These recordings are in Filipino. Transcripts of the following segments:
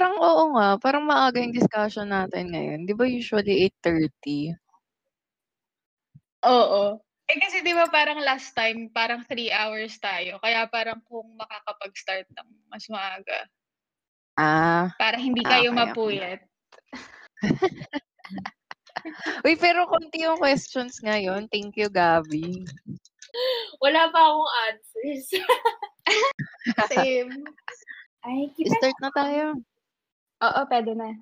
Parang oo nga, parang maaga yung discussion natin ngayon. 'Di ba usually 8:30? Oo. Eh, kasi 'di ba parang last time parang 3 hours tayo kaya parang kung makakapag-start ng mas maaga. Ah. Para hindi Ah, kayo okey. mapuyat. Uy, pero konti yung questions ngayon. Thank you, Gabby. Wala pa akong answers. Same. Ay, kita Start na tayo. Oo, puwede na.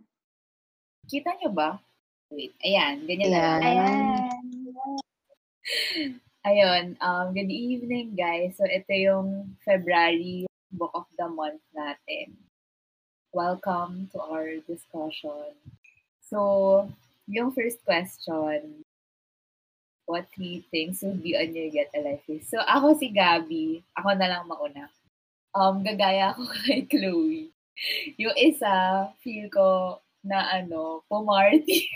kita niyo ba? Wait, ayan, ganyan na lang. Ayan. Ayan. Ayun, um, good evening guys. So ito yung February Book of the Month natin. Welcome to our discussion. So, yung first question, what three things would be on your get a life list? So ako si Gabby, ako na lang mauna. Um, gagaya ako kay Chloe. Yung isa, feel ko na ano, pumarty.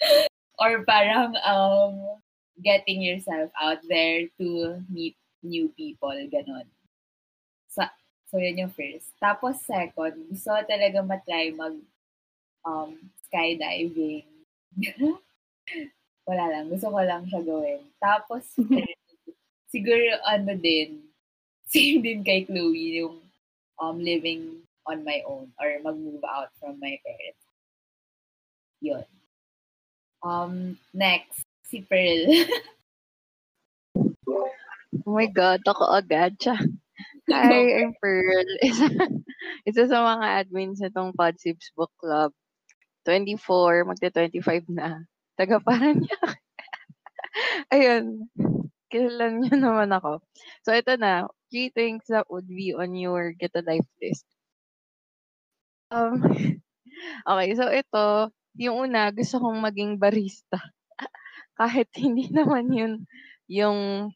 Or parang um, getting yourself out there to meet new people, ganon. Sa, so, yun yung first. Tapos second, gusto ko talaga matry mag um, skydiving. Wala lang. Gusto ko lang siya gawin. Tapos, siguro ano din, same din kay Chloe, yung um, living on my own or mag-move out from my parents. Yun. Um, next, si Pearl. Oh my God, ako agad siya. Hi, I'm Pearl. Isa, isa sa mga admins nitong Podsibs Book Club. 24, magte-25 na. Taga Paranaque. Ayun. Kilala niyo naman ako. So, ito na. Three things that would be on your get a life list. Um, okay, so ito, yung una, gusto kong maging barista. Kahit hindi naman yun yung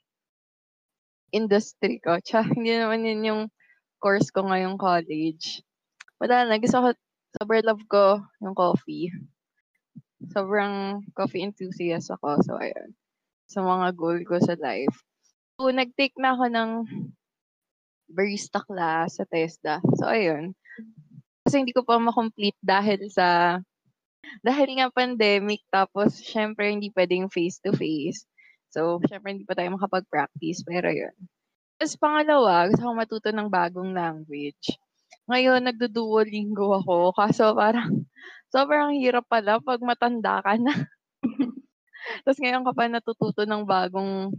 industry ko. Tsaka hindi naman yun yung course ko ngayong college. Wala na. Gusto ko, sobrang love ko yung coffee. Sobrang coffee enthusiast ako. So, ayun. Sa mga goal ko sa life. So, nag-take na ako ng barista class sa TESDA. So, ayun. Kasi hindi ko pa ma-complete dahil sa dahil nga pandemic, tapos syempre hindi pwedeng face-to-face. So, syempre hindi pa tayo makapag-practice, pero yun. Tapos pangalawa, gusto ko matuto ng bagong language. Ngayon, nagdo-duolingo ako, kaso parang sobrang hirap pala pag matanda ka na. Tapos ngayon ka pa natututo ng bagong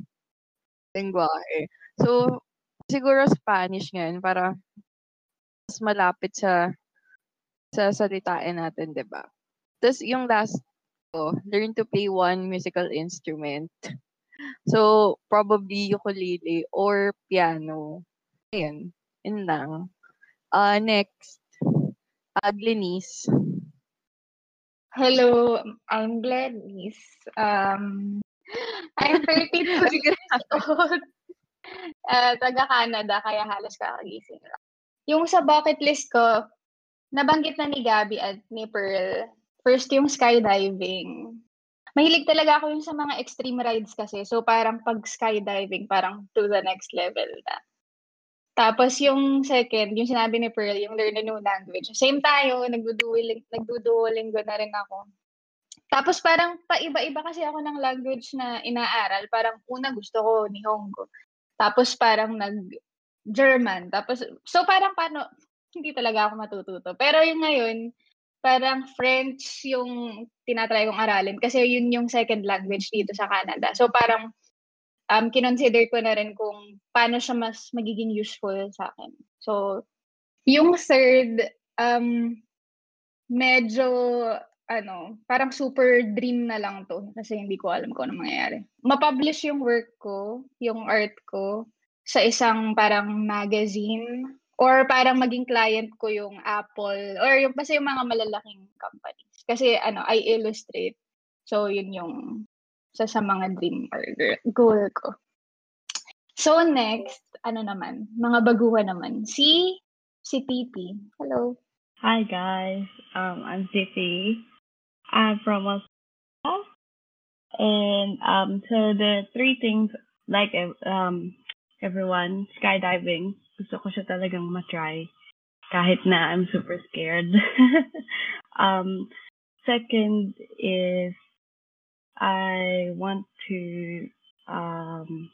lengguwahe. So, siguro Spanish ngayon para mas malapit sa sa salitain natin, 'di ba? Tapos yung last ko, learn to play one musical instrument. So, probably ukulele or piano. Ayun, yun lang. Uh, next, uh, Glenise. Hello, I'm Glennis. Um, I'm 32 years old. Uh, taga Canada, kaya halos kakagising lang. Yung sa bucket list ko, nabanggit na ni Gabby at ni Pearl. First yung skydiving. Mahilig talaga ako yung sa mga extreme rides kasi. So parang pag skydiving, parang to the next level na. Tapos yung second, yung sinabi ni Pearl, yung learn a new language. Same tayo, nagduduoling, nagduduolingo na rin ako. Tapos parang paiba-iba kasi ako ng language na inaaral. Parang una gusto ko Nihongo. Tapos parang nag-German. Tapos, so parang paano, hindi talaga ako matututo. Pero yung ngayon, parang French yung tinatry kong aralin kasi yun yung second language dito sa Canada. So parang um, kinonsider ko na rin kung paano siya mas magiging useful sa akin. So, yung third, um, medyo, ano, parang super dream na lang to kasi hindi ko alam kung ano mangyayari. Ma-publish yung work ko, yung art ko, sa isang parang magazine or parang maging client ko yung Apple or yung kasi yung mga malalaking companies. Kasi ano, I illustrate. So, yun yung sa sa mga dream or goal ko. So next, ano naman, mga baguhan naman. Si si Titi. Hello. Hi guys, um, I'm Titi. I'm from Australia, and um, so the three things like um everyone skydiving gusto ko siya talagang matry. kahit na I'm super scared. um, second is I want to um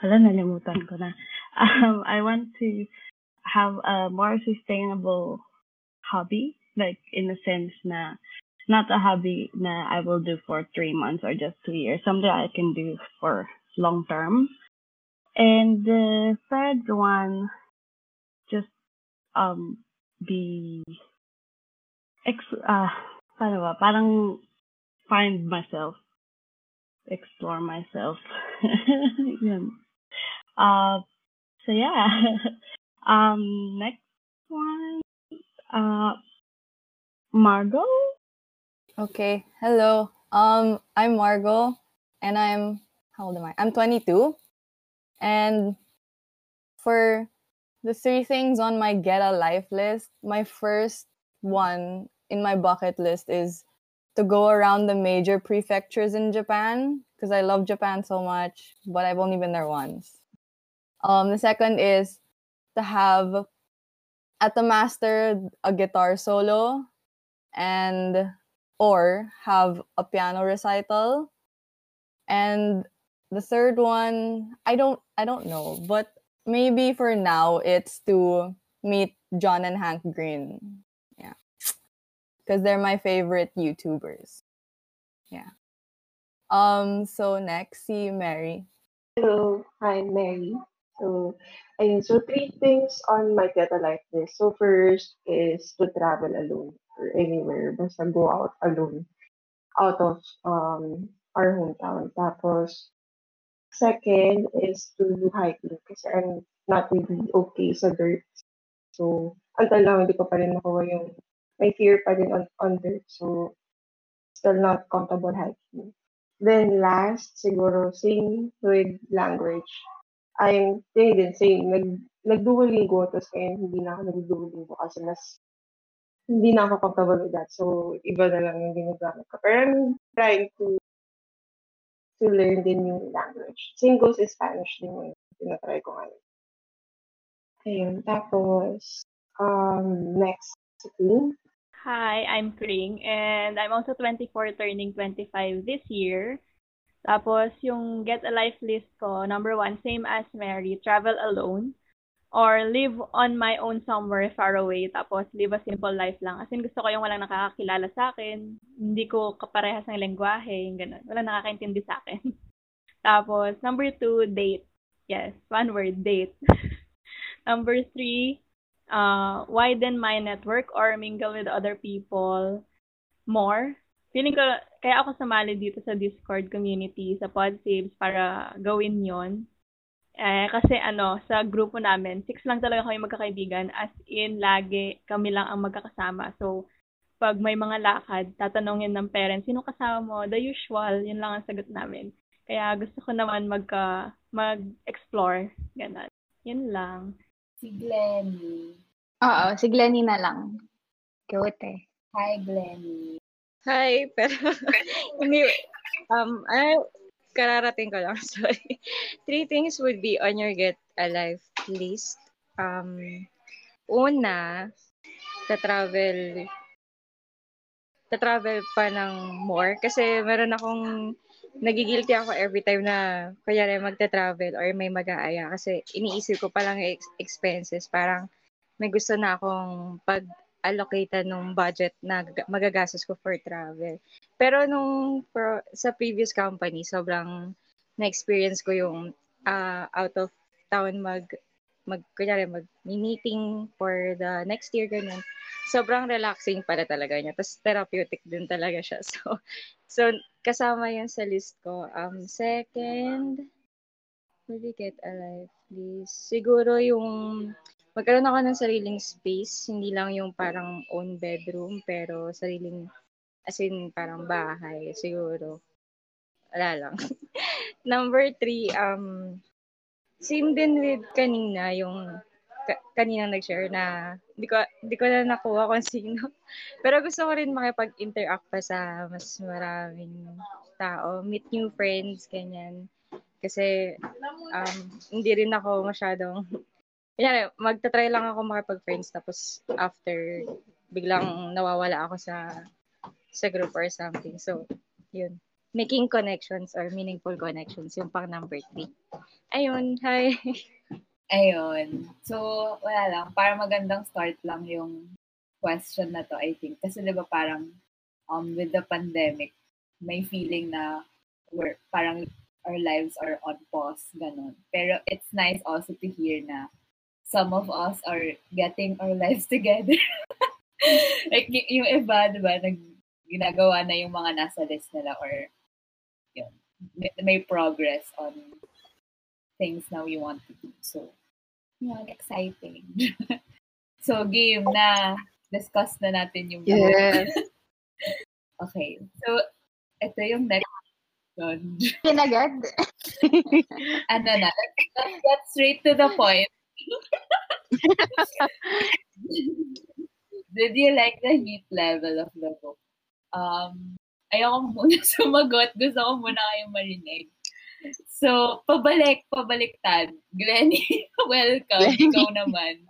hala nalimutan ko na. Um, I want to have a more sustainable hobby, like in a sense na not a hobby na I will do for three months or just two years, something I can do for long term. And the third one, just um be ex uh paano? Parang find myself, explore myself. Yun. Uh, so yeah. um, next one, uh, Margot. Okay. Hello. Um, I'm Margot, and I'm how old am I? I'm 22, and for the three things on my get a life list, my first one in my bucket list is to go around the major prefectures in Japan because I love Japan so much, but I've only been there once. Um, the second is to have at the master a guitar solo and or have a piano recital. And the third one, I don't I don't know, but maybe for now it's to meet John and Hank Green. Yeah. Cuz they're my favorite YouTubers. Yeah. Um so next see Mary. Hello, I'm Mary. So, ayun. So, three things on my Get a Life list. So, first is to travel alone or anywhere. Basta go out alone out of um, our hometown. Tapos, second is to do hiking kasi I'm not really okay sa dirt. So, until now, hindi ko pa rin nakuha yung may fear pa rin on, on dirt. So, still not comfortable hiking. Then last, siguro, sing with language. I'm yun din, same, nag, nag-duolingo, tapos ngayon hindi na ako nag-duolingo kasi mas hindi na ako comfortable with that. So, iba na lang yung ginagamit ko. Pero I'm trying to to learn din yung language. Same goes in Spanish din yung tinatry ko ngayon. Ayun. Tapos, um, next thing. Hi, I'm Kring, and I'm also 24, turning 25 this year. Tapos, yung get a life list ko, number one, same as Mary, travel alone or live on my own somewhere far away. Tapos, live a simple life lang. As in, gusto ko yung walang nakakakilala sa akin. Hindi ko kaparehas ng lengguwahe, yung ganun. Walang nakakaintindi sa akin. Tapos, number two, date. Yes, one word, date. number three, uh, widen my network or mingle with other people more feeling ko, kaya ako sumali dito sa Discord community, sa PodSaves, para gawin yon eh, kasi ano, sa grupo namin, six lang talaga kami magkakaibigan. As in, lagi kami lang ang magkakasama. So, pag may mga lakad, tatanungin ng parents, sino kasama mo? The usual, yun lang ang sagot namin. Kaya gusto ko naman magka, mag-explore. Ganun. Yun lang. Si Glenny. Oo, si Glenny na lang. Cute Hi, Glenny. Hi, pero hindi, um, ano, kararating ko lang, sorry. Three things would be on your get alive list. Um, una, ta-travel, ta-travel pa ng more kasi meron akong nagigilty ako every time na kaya magta-travel or may mag-aaya kasi iniisip ko pa lang ex- expenses. Parang may gusto na akong pag allocated nung budget na magagastos ko for travel. Pero nung pro, sa previous company, sobrang na-experience ko yung uh, out of town mag mag kunyari mag meeting for the next year ganyan. Sobrang relaxing pala talaga niya. Tapos therapeutic din talaga siya. So so kasama 'yan sa list ko. Um second, we get alive please? Siguro yung magkaroon ako ng sariling space, hindi lang yung parang own bedroom, pero sariling, as in, parang bahay, siguro. Wala lang. Number three, um, same din with kanina, yung ka- kanina nag-share na hindi ko, hindi ko na nakuha kung sino. Pero gusto ko rin makipag-interact pa sa mas maraming tao, meet new friends, ganyan. Kasi um, hindi rin ako masyadong kunyari, magta-try lang ako makipag-friends tapos after, biglang nawawala ako sa sa group or something. So, yun. Making connections or meaningful connections, yung pang number three. Ayun, hi. Ayun. So, wala lang. Para magandang start lang yung question na to, I think. Kasi di ba parang um, with the pandemic, may feeling na we're, parang our lives are on pause, ganun. Pero it's nice also to hear na some of us are getting our lives together. like, y- yung iba, di ba, nag, ginagawa na yung mga nasa list nila or yun, may, may progress on things na we want to do. So, yun, exciting. so, game na. Discuss na natin yung Yes. okay. So, ito yung next question. Pinagad. ano na, let's get straight to the point. Did you like the heat level of the book? Um, ayoko muna sumagot. Gusto ko muna kayong marinig. So, pabalik, pabaliktad. Glenny, welcome. Ikaw naman.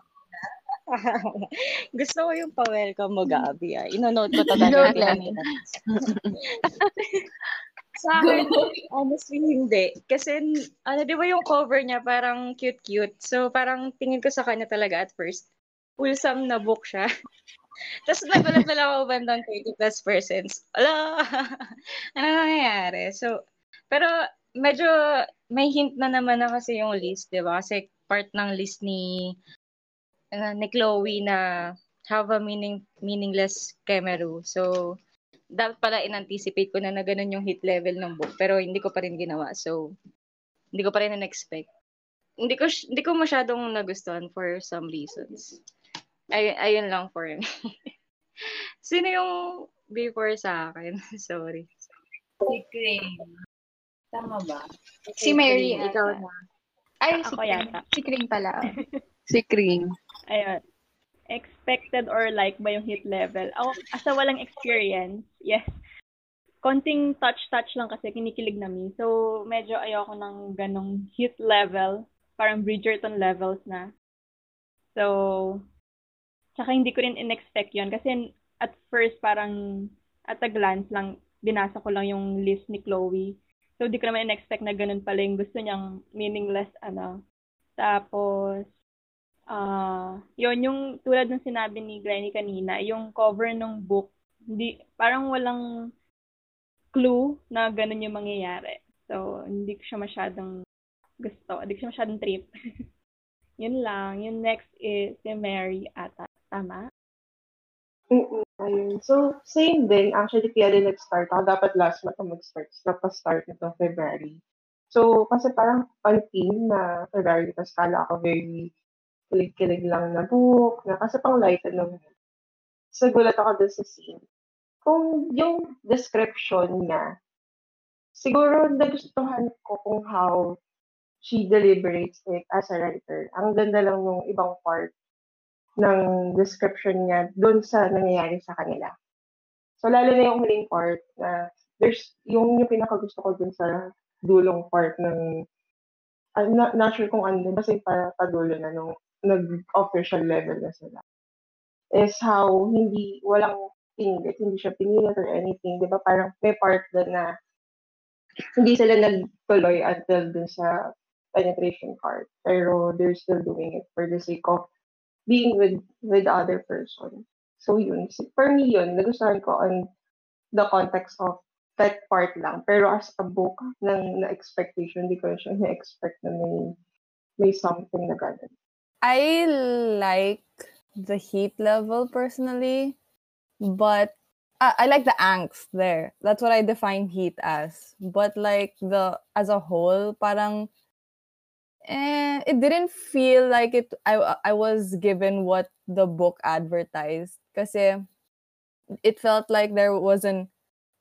Gusto ko yung pa-welcome mo, Gabi. Ah. Inonote ko talaga. Glenny. Sa akin, honestly, hindi. Kasi, ano, di ba yung cover niya parang cute-cute. So, parang tingin ko sa kanya talaga at first. Wholesome na book siya. Tapos nagulat na lang ako bandang 30 plus persons. Ala! ano nangyayari? So, pero medyo may hint na naman na kasi yung list, di ba? Kasi part ng list ni uh, ni Chloe na have a meaning meaningless Kemeru. So, dapat pala in-anticipate ko na na ganun yung hit level ng book. Pero hindi ko pa rin ginawa. So, hindi ko pa rin na-expect. Hindi ko, hindi ko masyadong nagustuhan for some reasons. Ay, ayun lang for me. Sino yung before sa akin? Sorry. Si Crane. Tama ba? Si Mary. Ikaw ata. na. Ay, si Ako Kring. yata. Si Kring pala. Si Kring. Ayun. Expected or like ba yung hit level? Ako, asa walang experience, yes. Konting touch-touch lang kasi kinikilig na. So, medyo ayoko ng ganong hit level. Parang Bridgerton levels na. So, tsaka hindi ko rin in-expect yon Kasi at first, parang at a glance lang, binasa ko lang yung list ni Chloe. So, di ko naman in-expect na ganun pala yung gusto niyang meaningless, ano. Tapos, ah yun, yung tulad ng sinabi ni Glenny kanina, yung cover ng book, hindi, parang walang clue na ganun yung mangyayari. So, hindi ko siya masyadong gusto. Hindi ko siya masyadong trip. yun lang. Yung next is si Mary ata. Tama? Mm-mm, ayun. So, same din. Actually, kaya din nag-start ako. Dapat last month ako mag-start. Napa-start nito February. So, kasi parang on-team na February. Tapos kala ako very kilig-kilig lang na book. Na, kasi pang light ng So, gulat ako dun sa scene. Kung yung description niya, siguro nagustuhan ko kung how she deliberates it as a writer. Ang ganda lang ng ibang part ng description niya doon sa nangyayari sa kanila. So, lalo na yung huling part na there's yung, yung pinakagusto ko dun sa dulong part ng I'm not, not sure kung ano, basta yung pa, padulo na nung nag-official level na sila is how hindi, walang pinilit, hindi siya pinilit or anything. Di ba parang may part doon na hindi sila nagtuloy until dun sa penetration part. Pero they're still doing it for the sake of being with with the other person. So yun, for me yun, nagustuhan ko on the context of that part lang. Pero as a book ng na expectation, hindi ko siya na-expect na may, may something na ganun. I like the heat level personally, but I, I like the angst there. That's what I define heat as. But like the as a whole, parang eh, it didn't feel like it. I I was given what the book advertised because it felt like there was an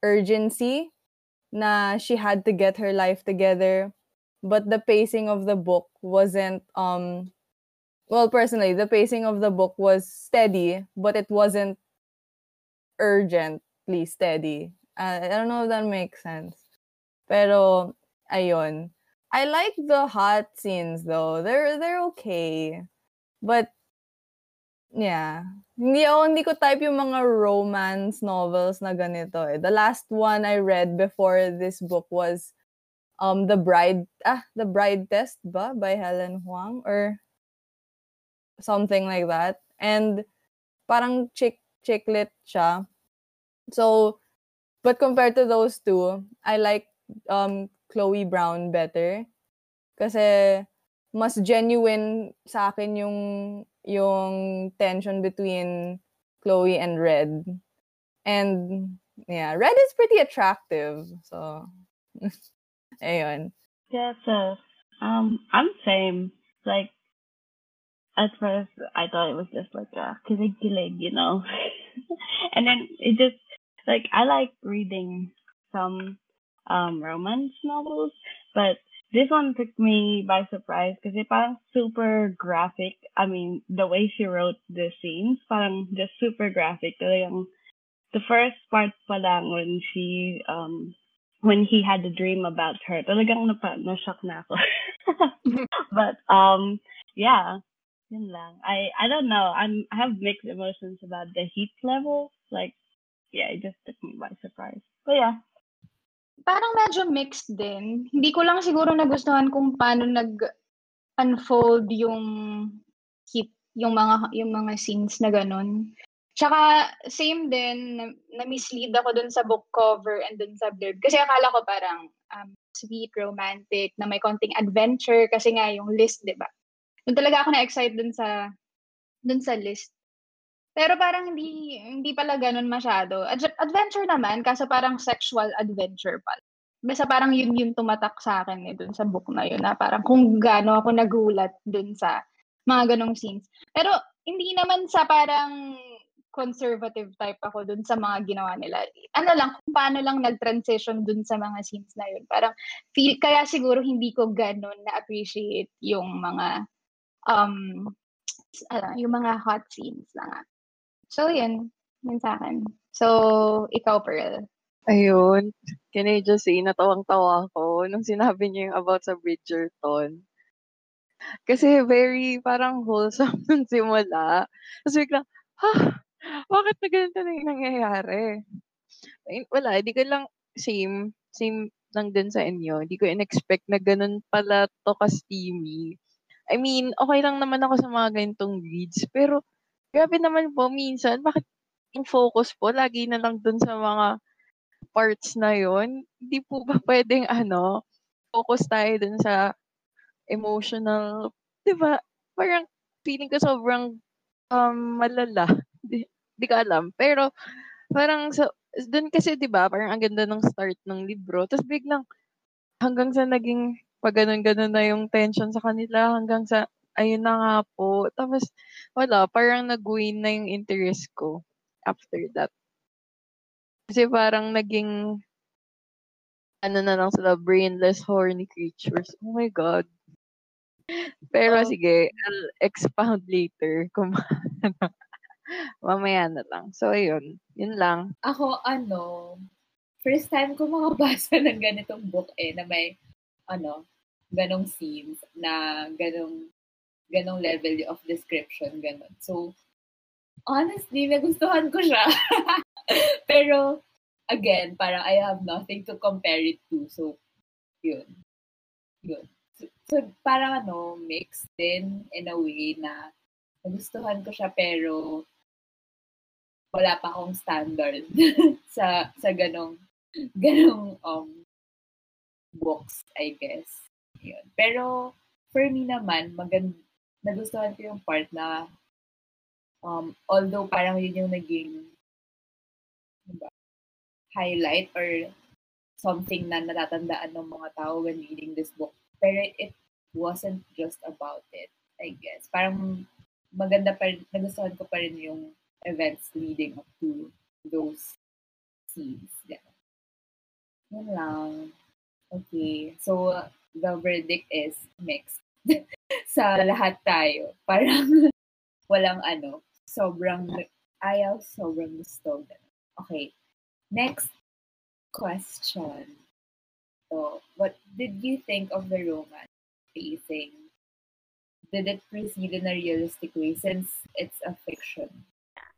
urgency na she had to get her life together but the pacing of the book wasn't um well personally the pacing of the book was steady but it wasn't urgently steady uh, i don't know if that makes sense pero ayun i like the hot scenes though they're they're okay But, yeah. Hindi ako, hindi ko type yung mga romance novels na ganito eh. The last one I read before this book was um The Bride, ah, The Bride Test ba? By Helen Huang or something like that. And parang chick chicklet siya. So, but compared to those two, I like um Chloe Brown better. Kasi mas genuine sa akin yung yung tension between Chloe and Red. And yeah, Red is pretty attractive. So ayun. Yeah, so um I'm same. Like at first I thought it was just like a kilig-kilig, you know. and then it just like I like reading some um romance novels, but this one took me by surprise because it parang super graphic. I mean, the way she wrote the scenes, parang just super graphic. The first part pa lang when she, um, when he had a dream about her, talagang napa, na-shock na ako. but, um, yeah, yun lang. I, I don't know. I'm, I have mixed emotions about the heat level. Like, yeah, it just took me by surprise. But yeah, parang medyo mixed din. Hindi ko lang siguro nagustuhan kung paano nag-unfold yung keep yung mga yung mga scenes na ganun. Tsaka same din na, na mislead ako dun sa book cover and dun sa blurb kasi akala ko parang um, sweet, romantic, na may konting adventure kasi nga yung list, 'di ba? Doon talaga ako na-excite dun sa dun sa list. Pero parang hindi hindi pala gano'n masyado. Ad- adventure naman, kaso parang sexual adventure pa. Basta parang yun yung tumatak sa akin eh, dun sa book na yun. Na parang kung gaano ako nagulat dun sa mga ganong scenes. Pero hindi naman sa parang conservative type ako dun sa mga ginawa nila. Ano lang, kung paano lang nag-transition dun sa mga scenes na yun. Parang feel, kaya siguro hindi ko ganon na-appreciate yung mga um, ano, yung mga hot scenes na nga. So, yun. Yun sa akin. So, ikaw, Pearl. Ayun. Can I just say, natawang-tawa ako nung sinabi niya yung about sa Bridgerton. Kasi very parang wholesome nung simula. Tapos biglang, ha? Bakit na ganito na yung nangyayari? Ay, wala, hindi ko lang same, same lang din sa inyo. Hindi ko in-expect na ganun pala to ka-steamy. I mean, okay lang naman ako sa mga ganitong reads, pero Grabe naman po minsan bakit yung focus po lagi na lang dun sa mga parts na yun? Hindi po ba puwedeng ano, focus tayo dun sa emotional 'di ba? Parang feeling ko sobrang, um, malala. Di di ko alam. Pero parang sa dun kasi 'di ba parang ang ganda ng start ng libro ta's biglang hanggang sa naging pag gano'n-gano'n na yung tension sa kanila hanggang sa Ayun na nga po. Tapos wala, parang nag-wane na yung interest ko after that. Kasi parang naging ano na lang sila, brainless, horny creatures. Oh my God. Pero oh. sige, I'll expound later kung ano. Mamaya na lang. So, ayun. Yun lang. Ako, ano, first time ko makabasa ng ganitong book eh, na may, ano, ganong scenes, na ganong ganong level of description, ganon. So, honestly, nagustuhan ko siya. Pero, again, parang I have nothing to compare it to. So, yun. Yun. So, so parang ano, mixed din in a way na nagustuhan ko siya pero wala pa akong standard sa sa ganong ganong um books, I guess. Yun. Pero for me naman, maganda nagustuhan ko yung part na um, although parang yun yung naging diba, highlight or something na natatandaan ng mga tao when reading this book. Pero it wasn't just about it, I guess. Parang maganda pa rin, nagustuhan ko pa rin yung events leading up to those scenes. Yeah. Yun lang. Okay. So, the verdict is mixed. sa lahat tayo. Parang walang ano, sobrang ayaw, sobrang gusto. Okay. Next question. So, what did you think of the romance facing did it proceed in a realistic way since it's a fiction?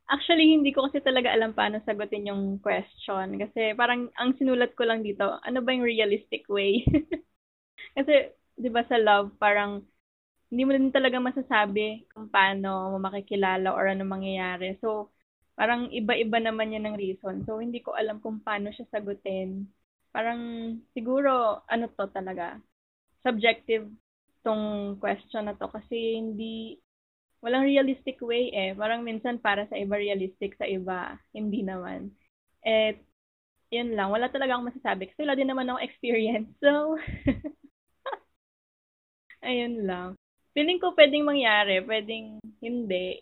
Actually, hindi ko kasi talaga alam paano sagutin yung question. Kasi parang ang sinulat ko lang dito, ano ba yung realistic way? kasi, di ba sa love, parang hindi mo din talaga masasabi kung paano mo makikilala or ano mangyayari. So, parang iba-iba naman yan ng reason. So, hindi ko alam kung paano siya sagutin. Parang siguro, ano to talaga, subjective tong question na to kasi hindi walang realistic way eh. Parang minsan para sa iba realistic, sa iba hindi naman. Eh, yun lang. Wala talaga akong masasabi kasi wala din naman akong experience. So, ayun lang. Feeling ko pwedeng mangyari, pwedeng hindi.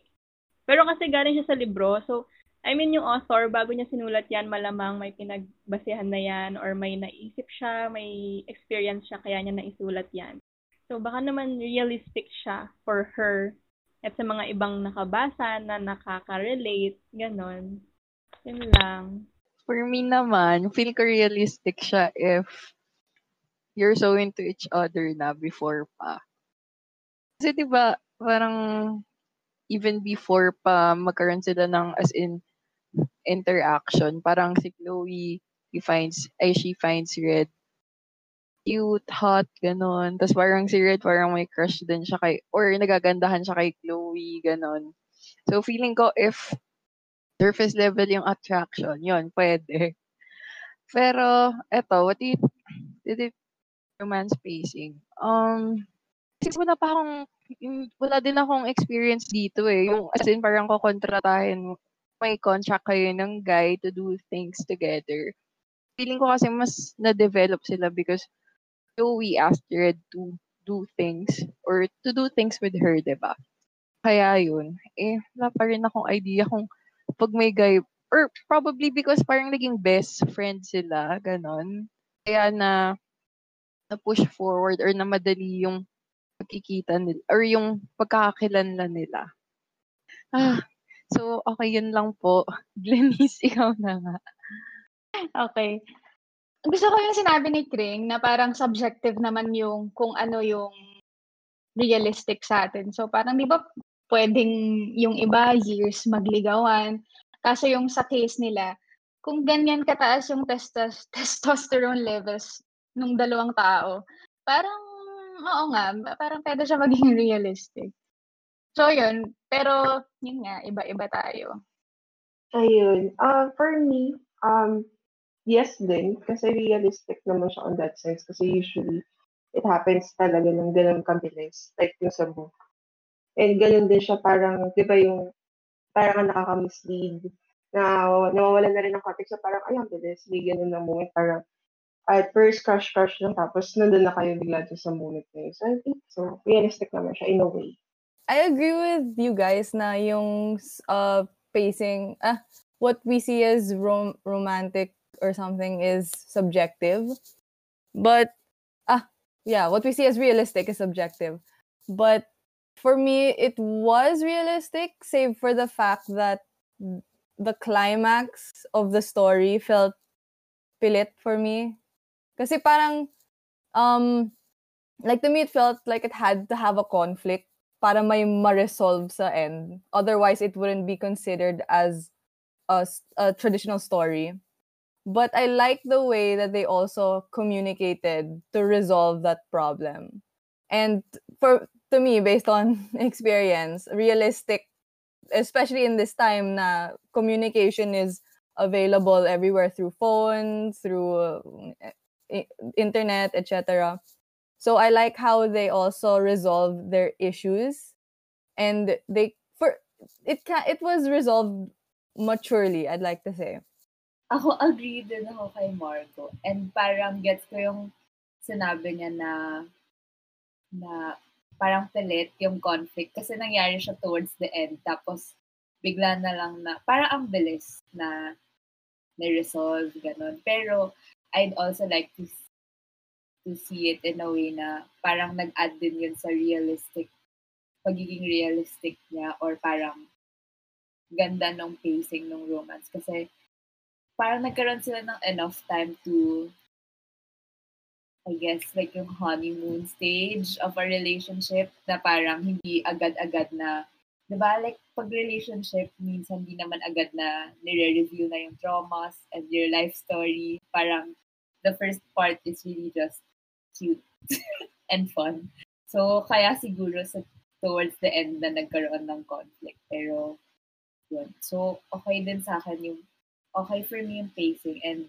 Pero kasi galing siya sa libro, so, I mean, yung author, bago niya sinulat yan, malamang may pinagbasehan na yan or may naisip siya, may experience siya, kaya niya naisulat yan. So, baka naman realistic siya for her at sa mga ibang nakabasa na nakaka-relate, ganon. Yun lang. For me naman, feel ko realistic siya if you're so into each other na before pa. Kasi di ba parang even before pa magkaroon sila ng as in interaction, parang si Chloe, he finds, ay, she finds Red cute, hot, ganon. Tapos parang si Red, parang may crush din siya kay, or nagagandahan siya kay Chloe, ganon. So feeling ko if surface level yung attraction, yon pwede. Pero, eto, what if, did it romance pacing? Um, kasi wala pa akong, wala din akong experience dito eh. Yung, as in, parang kukontratahin, may contract kayo ng guy to do things together. Feeling ko kasi mas na-develop sila because Joey Red to do things or to do things with her, ba? Kaya yun, eh, wala pa rin akong idea kung pag may guy, or probably because parang naging best friend sila, ganon. Kaya na, na push forward or na madali yung pagkikita nila, or yung pagkakakilanlan nila. Ah, so, okay, yun lang po. Glennis, ikaw na nga. Okay gusto ko yung sinabi ni Kring na parang subjective naman yung kung ano yung realistic sa atin. So parang di ba pwedeng yung iba years magligawan. Kaso yung sa case nila, kung ganyan kataas yung testos- testosterone levels ng dalawang tao, parang, oo nga, parang pwede siya maging realistic. So yun, pero yun nga, iba-iba tayo. Ayun. Uh, for me, um, yes din, kasi realistic naman siya on that sense. Kasi usually, it happens talaga ng ganun kabilis, like yung sa book. And ganun din siya parang, di ba yung, parang nakaka-mislead, na nawawala na rin ng context. So parang, ay, ang bilis, may ganun na moment. Parang, at first, crush-crush lang, tapos nandun na kayo bigla sa moment na yun. So, I think, so, realistic naman siya in a way. I agree with you guys na yung uh, pacing, ah, what we see as rom- romantic or something is subjective. But ah yeah, what we see as realistic is subjective. But for me it was realistic save for the fact that the climax of the story felt pilit for me. Kasi parang um like to me it felt like it had to have a conflict para may ma-resolve sa end. Otherwise it wouldn't be considered as a, a traditional story but I like the way that they also communicated to resolve that problem. And for to me, based on experience, realistic, especially in this time, na communication is available everywhere through phone, through uh, internet, etc. So I like how they also resolve their issues, and they for it can it was resolved maturely. I'd like to say. Ako agree din ako kay Marco. And parang gets ko yung sinabi niya na na parang pilit yung conflict kasi nangyari siya towards the end tapos bigla na lang na parang ang bilis na na-resolve ganun. Pero I'd also like to to see it in a way na parang nag-add din yun sa realistic pagiging realistic niya or parang ganda ng pacing ng romance kasi parang nagkaroon sila ng enough time to I guess, like yung honeymoon stage of a relationship na parang hindi agad-agad na, di ba, like pag relationship, minsan hindi naman agad na nire-review na yung traumas and your life story. Parang the first part is really just cute and fun. So, kaya siguro sa towards the end na nagkaroon ng conflict. Pero, yun. So, okay din sa akin yung, okay for me yung pacing and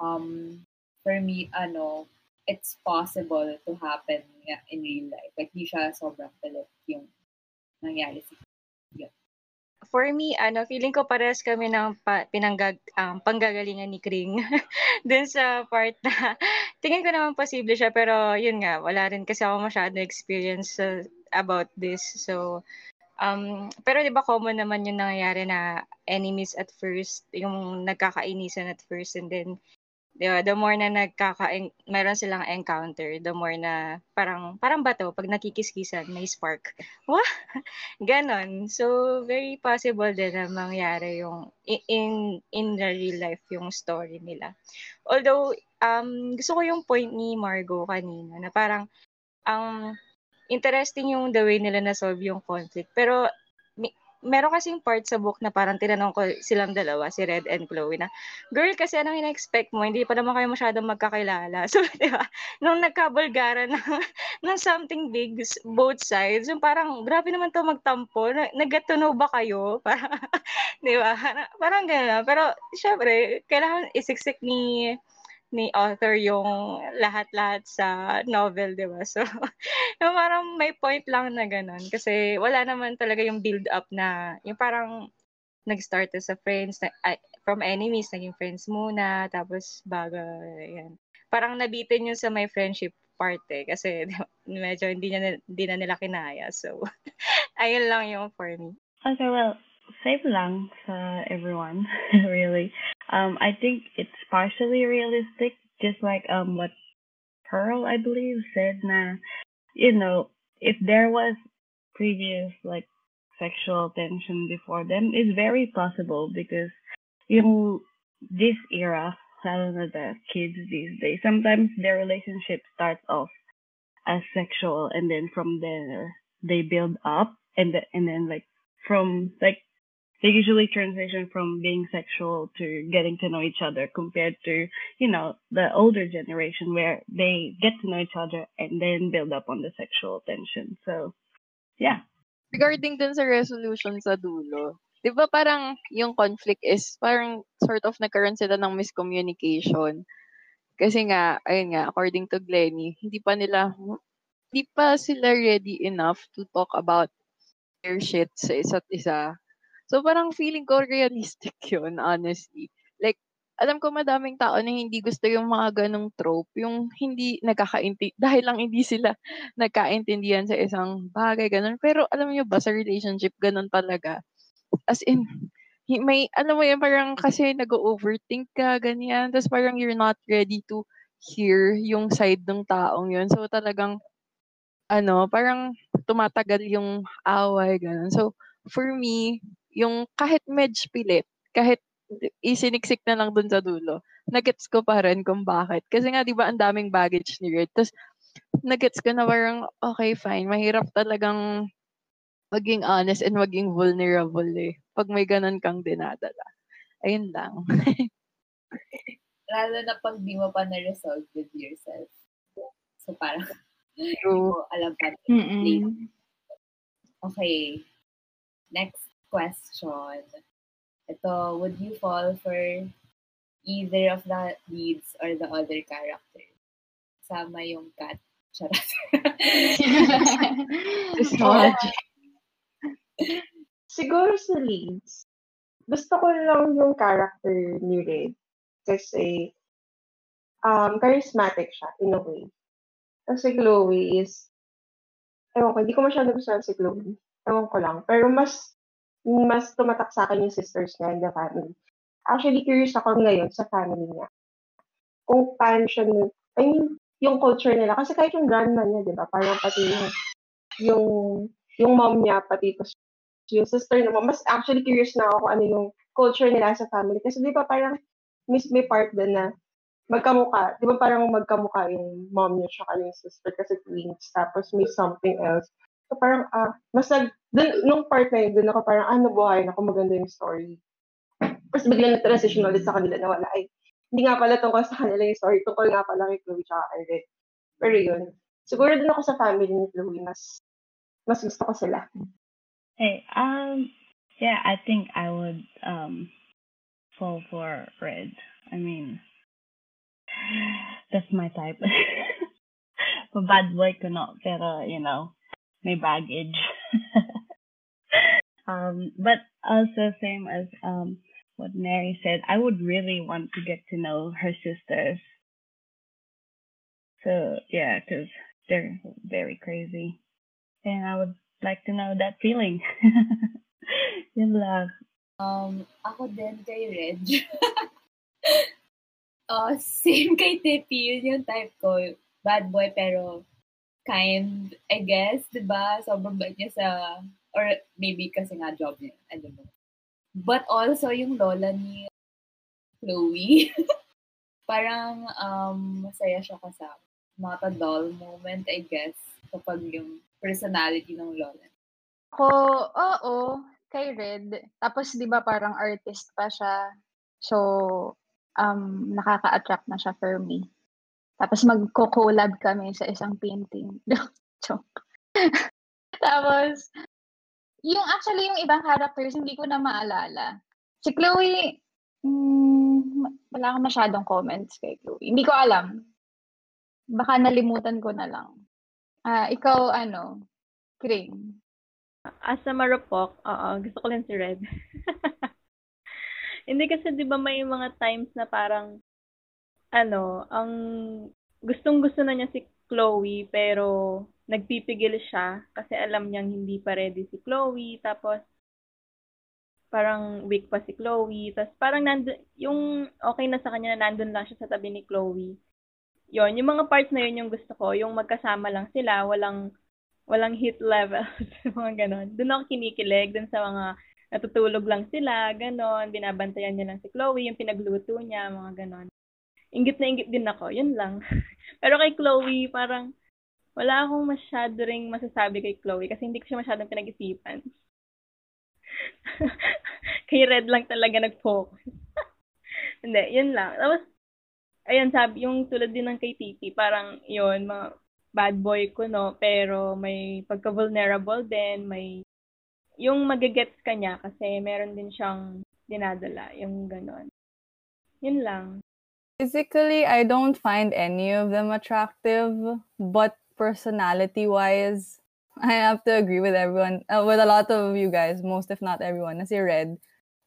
um, for me, ano, it's possible to happen in real life. Like, di siya sobrang pelit yung nangyari sa yun. For me, ano, feeling ko parehas kami ng pa, pinanggag, um, panggagalingan ni Kring dun sa part na tingin ko naman posible siya pero yun nga, wala rin kasi ako masyado experience uh, about this. So, um, pero di ba common naman yung nangyayari na enemies at first, yung nagkakainisan at first and then Di ba? The more na nagkaka meron silang encounter, the more na parang parang bato pag nakikiskisan, may spark. Wah! Ganon. So very possible din na mangyari yung in in the real life yung story nila. Although um gusto ko yung point ni Margo kanina na parang ang um, interesting yung the way nila na solve yung conflict. Pero meron kasing part sa book na parang tinanong ko silang dalawa, si Red and Chloe, na, girl, kasi anong ina-expect mo? Hindi pa naman kayo masyadong magkakilala. So, di ba, nung nagkabulgara ng, ng something big, both sides, yung parang, grabe naman to magtampo, know ba kayo? Parang, di ba? Parang gano'n. Pero, syempre, kailangan isiksik ni ni author yung lahat-lahat sa novel, di ba? So, yung parang may point lang na ganun. Kasi wala naman talaga yung build-up na, yung parang nag-start sa friends, na, ay, from enemies, naging friends muna, tapos bago, yan. Parang nabitin yun sa my friendship part eh, kasi medyo hindi, na, hindi na nila kinaya. So, ayun lang yung for me. Okay, well, safe lang sa everyone, really. Um, I think it's partially realistic, just like um what Pearl, I believe, said. Na, you know, if there was previous like sexual tension before them, it's very possible because yung this era, lalo the kids these days, sometimes their relationship starts off as sexual, and then from there they build up, and the, and then like from like they usually transition from being sexual to getting to know each other compared to, you know, the older generation where they get to know each other and then build up on the sexual tension. So, yeah. Regarding dun sa resolution sa dulo, di ba parang yung conflict is parang sort of nagkaroon sila ng miscommunication. Kasi nga, ayun nga, according to Glenny, hindi pa nila, hindi pa sila ready enough to talk about their shit sa isa't isa So, parang feeling ko realistic yun, honestly. Like, alam ko madaming tao na hindi gusto yung mga ganong trope, yung hindi nagkakaintindihan, dahil lang hindi sila nagkaintindihan sa isang bagay, ganun. Pero alam niyo ba, sa relationship, ganun talaga. As in, may, alam mo yun, parang kasi nag-overthink ka, ganyan. Tapos parang you're not ready to hear yung side ng taong yun. So talagang, ano, parang tumatagal yung away, ganun. So, for me, yung kahit medj pilit, kahit isiniksik na lang dun sa dulo, nagets ko pa rin kung bakit. Kasi nga, di ba, ang daming baggage ni Red. Tapos, nagets ko na parang, okay, fine. Mahirap talagang maging honest and maging vulnerable eh. Pag may ganun kang dinadala. Ayun lang. Lalo na pag di mo pa na-resolve with yourself. So, parang, True. alam pa. Okay. Next question. Ito, would you fall for either of the leads or the other character? Sama yung cat. Charot. Siguro sa leads, gusto ko lang yung character ni Red. Kasi, um, charismatic siya, in a way. Kasi Chloe is, ewan ko, hindi ko masyado gusto si Chloe. Ewan ko lang. Pero mas mas tumatak sa akin yung sisters niya in the family. Actually, curious ako ngayon sa family niya. Kung paano siya, I mean, yung culture nila. Kasi kahit yung grandma niya, di ba? Parang pati yung, yung, yung mom niya, pati ito, yung sister niya. Mas actually curious na ako kung ano yung culture nila sa family. Kasi di ba parang, miss may part din na magkamukha. Di ba parang magkamukha yung mom niya tsaka yung sister kasi twins. Tapos may something else. So parang, ah, mas nag, dun, nung part na yun, dun ako parang, ah, nabuhay na ako maganda yung story. Tapos biglang na-transition ulit sa kanila na wala. Ay, hindi nga pala tungkol sa kanila yung story. Tungkol nga pala kay Chloe tsaka kay Red. Pero yun. Siguro dun ako sa family ni Chloe. Mas, mas gusto ko sila. Hey, um, yeah, I think I would um fall for red. I mean, that's my type. bad boy ko not, pero you know, may baggage. um, but also same as um what Mary said, I would really want to get to know her sisters. So yeah, because they're very crazy, and I would like to know that feeling. Yun lang. Um, ako din kay Reg. uh, same kay Tippy. Yun yung type ko. Bad boy pero kind, I guess. Diba? Sobrang bait niya sa... Or maybe kasi nga job niya. I don't know. But also yung lola ni Chloe. parang um, masaya siya kasama. Dull moment, I guess, kapag yung personality ng lola. Ako, oo, kay Red. Tapos, di ba, parang artist pa siya. So, um, nakaka-attract na siya for me. Tapos, magko-collab kami sa isang painting. Joke. Tapos, yung actually, yung ibang characters, hindi ko na maalala. Si Chloe, mm, wala akong masyadong comments kay Chloe. Hindi ko alam. Baka nalimutan ko na lang. Ah, ikaw ano, Kring? As a marupok, oo, gusto ko lang si Red. Hindi kasi 'di ba may mga times na parang ano, ang gustong-gusto na niya si Chloe pero nagpipigil siya kasi alam niyang hindi pa ready si Chloe tapos parang weak pa si Chloe tapos parang nandun, yung okay na sa kanya na nandun lang siya sa tabi ni Chloe yon yung mga parts na yun yung gusto ko, yung magkasama lang sila, walang walang hit level, mga ganon. Doon ako kinikilig, doon sa mga natutulog lang sila, ganon, binabantayan niya lang si Chloe, yung pinagluto niya, mga ganon. Ingit na ingit din ako, yun lang. Pero kay Chloe, parang wala akong masyado ring masasabi kay Chloe kasi hindi ko siya masyadong pinag-isipan. kay Red lang talaga nag-focus. hindi, yun lang. Tapos, ayun, sabi, yung tulad din ng kay Titi, parang yun, mga bad boy ko, no? Pero may pagka-vulnerable din, may yung magigets ka niya kasi meron din siyang dinadala, yung ganon. Yun lang. Physically, I don't find any of them attractive, but personality-wise, I have to agree with everyone, uh, with a lot of you guys, most if not everyone, as you read.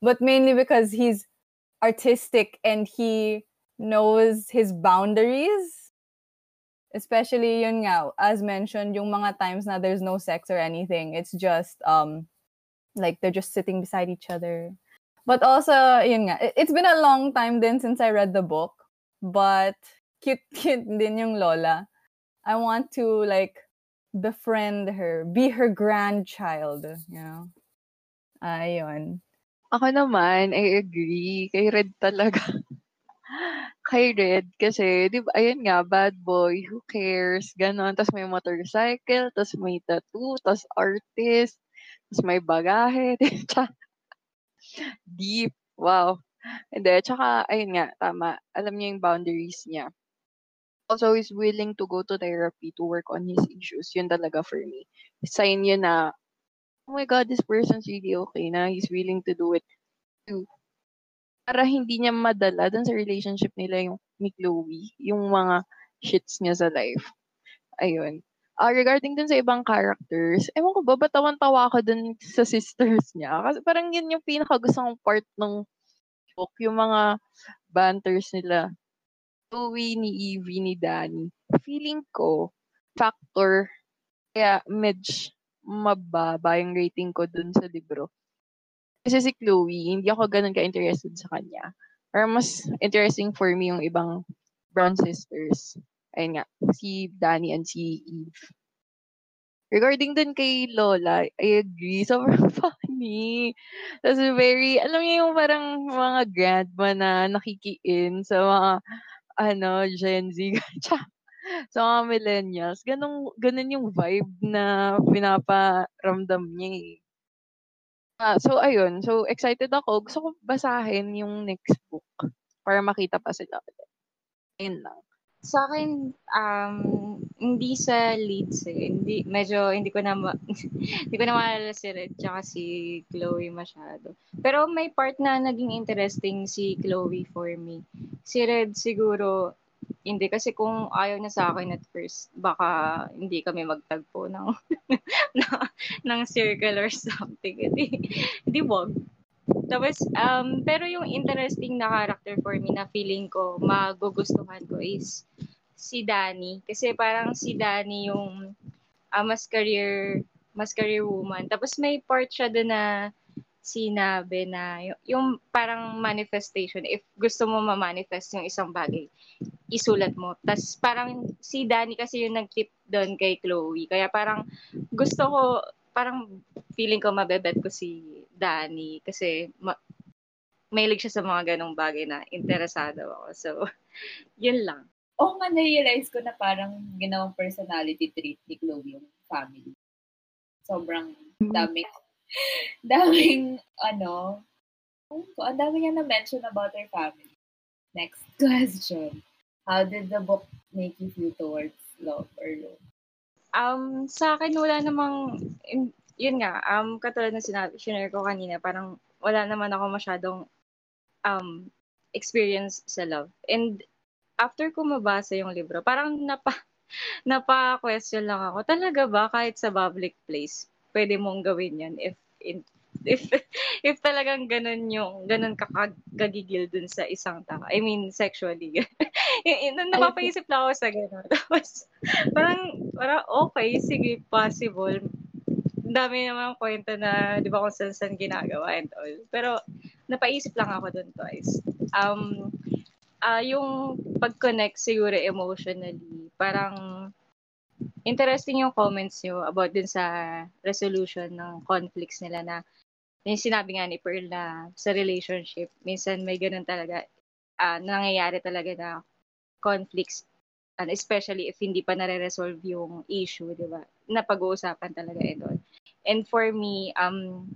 But mainly because he's artistic and he knows his boundaries. Especially yun nga, as mentioned, yung mga times na there's no sex or anything. It's just, um, like they're just sitting beside each other. But also, yun nga, it's been a long time then since I read the book. But cute, cute din yung Lola. I want to like befriend her, be her grandchild, you know. Ayun. Ako naman, I agree. Kay Red talaga. kay Red kasi, di ba, ayun nga, bad boy, who cares, ganon. Tapos may motorcycle, tapos may tattoo, tapos artist, tapos may bagahe, deep, wow. Hindi, tsaka, ayun nga, tama, alam niya yung boundaries niya. Also, he's willing to go to therapy to work on his issues. Yun talaga for me. Sign yun na, oh my God, this person's really okay na. He's willing to do it too para hindi niya madala dun sa relationship nila yung ni Chloe, yung mga shits niya sa life. Ayun. Uh, regarding dun sa ibang characters, ewan ko ba, batawan-tawa ako dun sa sisters niya. Kasi parang yun yung pinakagusto kong part ng book, yung mga banters nila. Chloe, ni Evie, ni Danny. Feeling ko, factor, kaya medj mababa yung rating ko dun sa libro kasi si Chloe, hindi ako ganun ka-interested sa kanya. Or mas interesting for me yung ibang brown sisters. Ayun nga, si Danny and si Eve. Regarding dun kay Lola, I agree. Sobrang funny. Tapos very, alam niyo yung parang mga grandma na nakikiin sa mga ano, Gen Z, sa mga millennials, ganun, ganun yung vibe na pinaparamdam niya eh. Ah, so, ayun. So, excited ako. Gusto ko basahin yung next book para makita pa sila. Ayun lang. Sa akin, um, hindi sa leads eh. Hindi, medyo, hindi ko na, ma- hindi ko na maalala si Red tsaka si Chloe masyado. Pero may part na naging interesting si Chloe for me. Si Red siguro, hindi kasi kung ayaw niya sa akin at first, baka hindi kami magtagpo ng, ng, ng circle or something. Hindi, hindi wag. Tapos, um, pero yung interesting na character for me na feeling ko magugustuhan ko is si Danny. Kasi parang si Danny yung uh, mas career mas career woman. Tapos may part siya doon na sinabi na yung, yung parang manifestation, if gusto mo ma-manifest yung isang bagay, isulat mo. Tapos parang si Danny kasi yung nag-tip doon kay Chloe. Kaya parang gusto ko, parang feeling ko mabebet ko si Danny kasi ma- mahilig siya sa mga ganong bagay na interesado ako. So, yun lang. Oo oh, nga, na-realize ko na parang ginawang personality trait ni Chloe yung family. Sobrang mm-hmm. daming daming, ano, ang dami niya na-mention about her family. Next question. How did the book make you feel towards love or love? Um, sa akin, wala namang, yun nga, um, katulad ng sinabi, share ko kanina, parang wala naman ako masyadong um, experience sa love. And after ko mabasa yung libro, parang napa, napa-question lang ako, talaga ba kahit sa public place, pwede mong gawin yan if in, if if talagang ganun yung ganun ka kagigil dun sa isang tao. I mean, sexually. Napapaisip lang ako sa ganun. Tapos, parang, parang okay, sige, possible. Ang dami naman kwento na, di ba, kung saan saan ginagawa and all. Pero, napaisip lang ako dun twice. Um, uh, yung pag-connect siguro emotionally, parang interesting yung comments nyo about din sa resolution ng conflicts nila na yung sinabi nga ni Pearl na sa relationship, minsan may ganun talaga, uh, nangyayari talaga na conflicts, and especially if hindi pa nare-resolve yung issue, di ba? Na pag-uusapan talaga ito. And for me, um,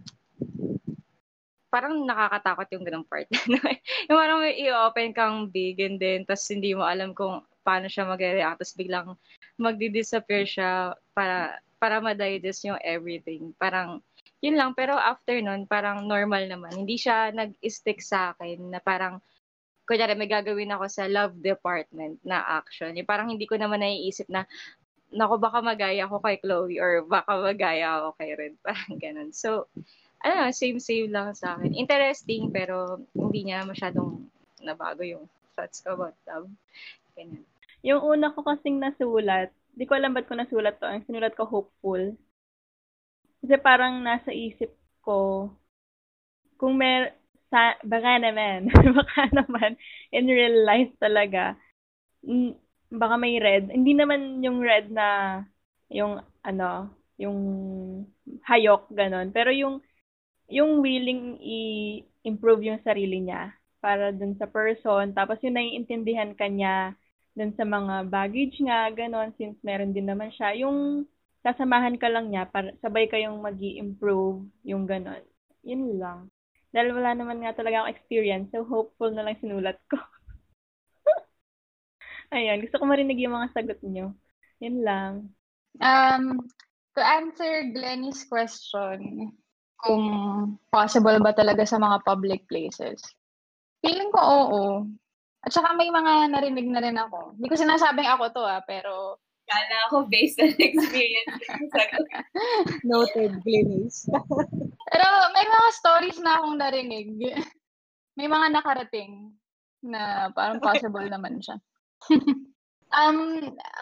parang nakakatakot yung ganung part. yung parang may i-open kang big and then tapos hindi mo alam kung paano siya mag-react tapos biglang magdi-disappear siya para para ma-digest yung everything. Parang yun lang pero after nun parang normal naman. Hindi siya nag-stick sa akin na parang kunyari may gagawin ako sa love department na action. Yung parang hindi ko naman naiisip na nako baka magaya ako kay Chloe or baka magaya ako kay Red. Parang ganun. So, ano, same-same lang sa akin. Interesting, pero hindi niya masyadong nabago yung thoughts ko about love. Ganyan. Yung una ko kasing nasulat, di ko alam ba't ko nasulat to. Ang sinulat ko, hopeful. Kasi parang nasa isip ko, kung mer, sa, baka naman, baka naman, in real life talaga, baka may red. Hindi naman yung red na, yung, ano, yung hayok, ganon. Pero yung, yung willing i-improve yung sarili niya para dun sa person. Tapos yung naiintindihan kanya dun sa mga baggage nga, ganon, since meron din naman siya. Yung sasamahan ka lang niya, para sabay kayong mag improve yung ganon. Yun lang. Dahil wala naman nga talaga akong experience, so hopeful na lang sinulat ko. Ayan, gusto ko marinig yung mga sagot niyo. Yun lang. Um, to answer Glenny's question, kung possible ba talaga sa mga public places, feeling ko oo. At saka may mga narinig na rin ako. Hindi ko sinasabing ako to ah, pero... Kala ako based on experience. Noted, Glennis. pero may mga stories na akong narinig. May mga nakarating na parang possible naman siya. um,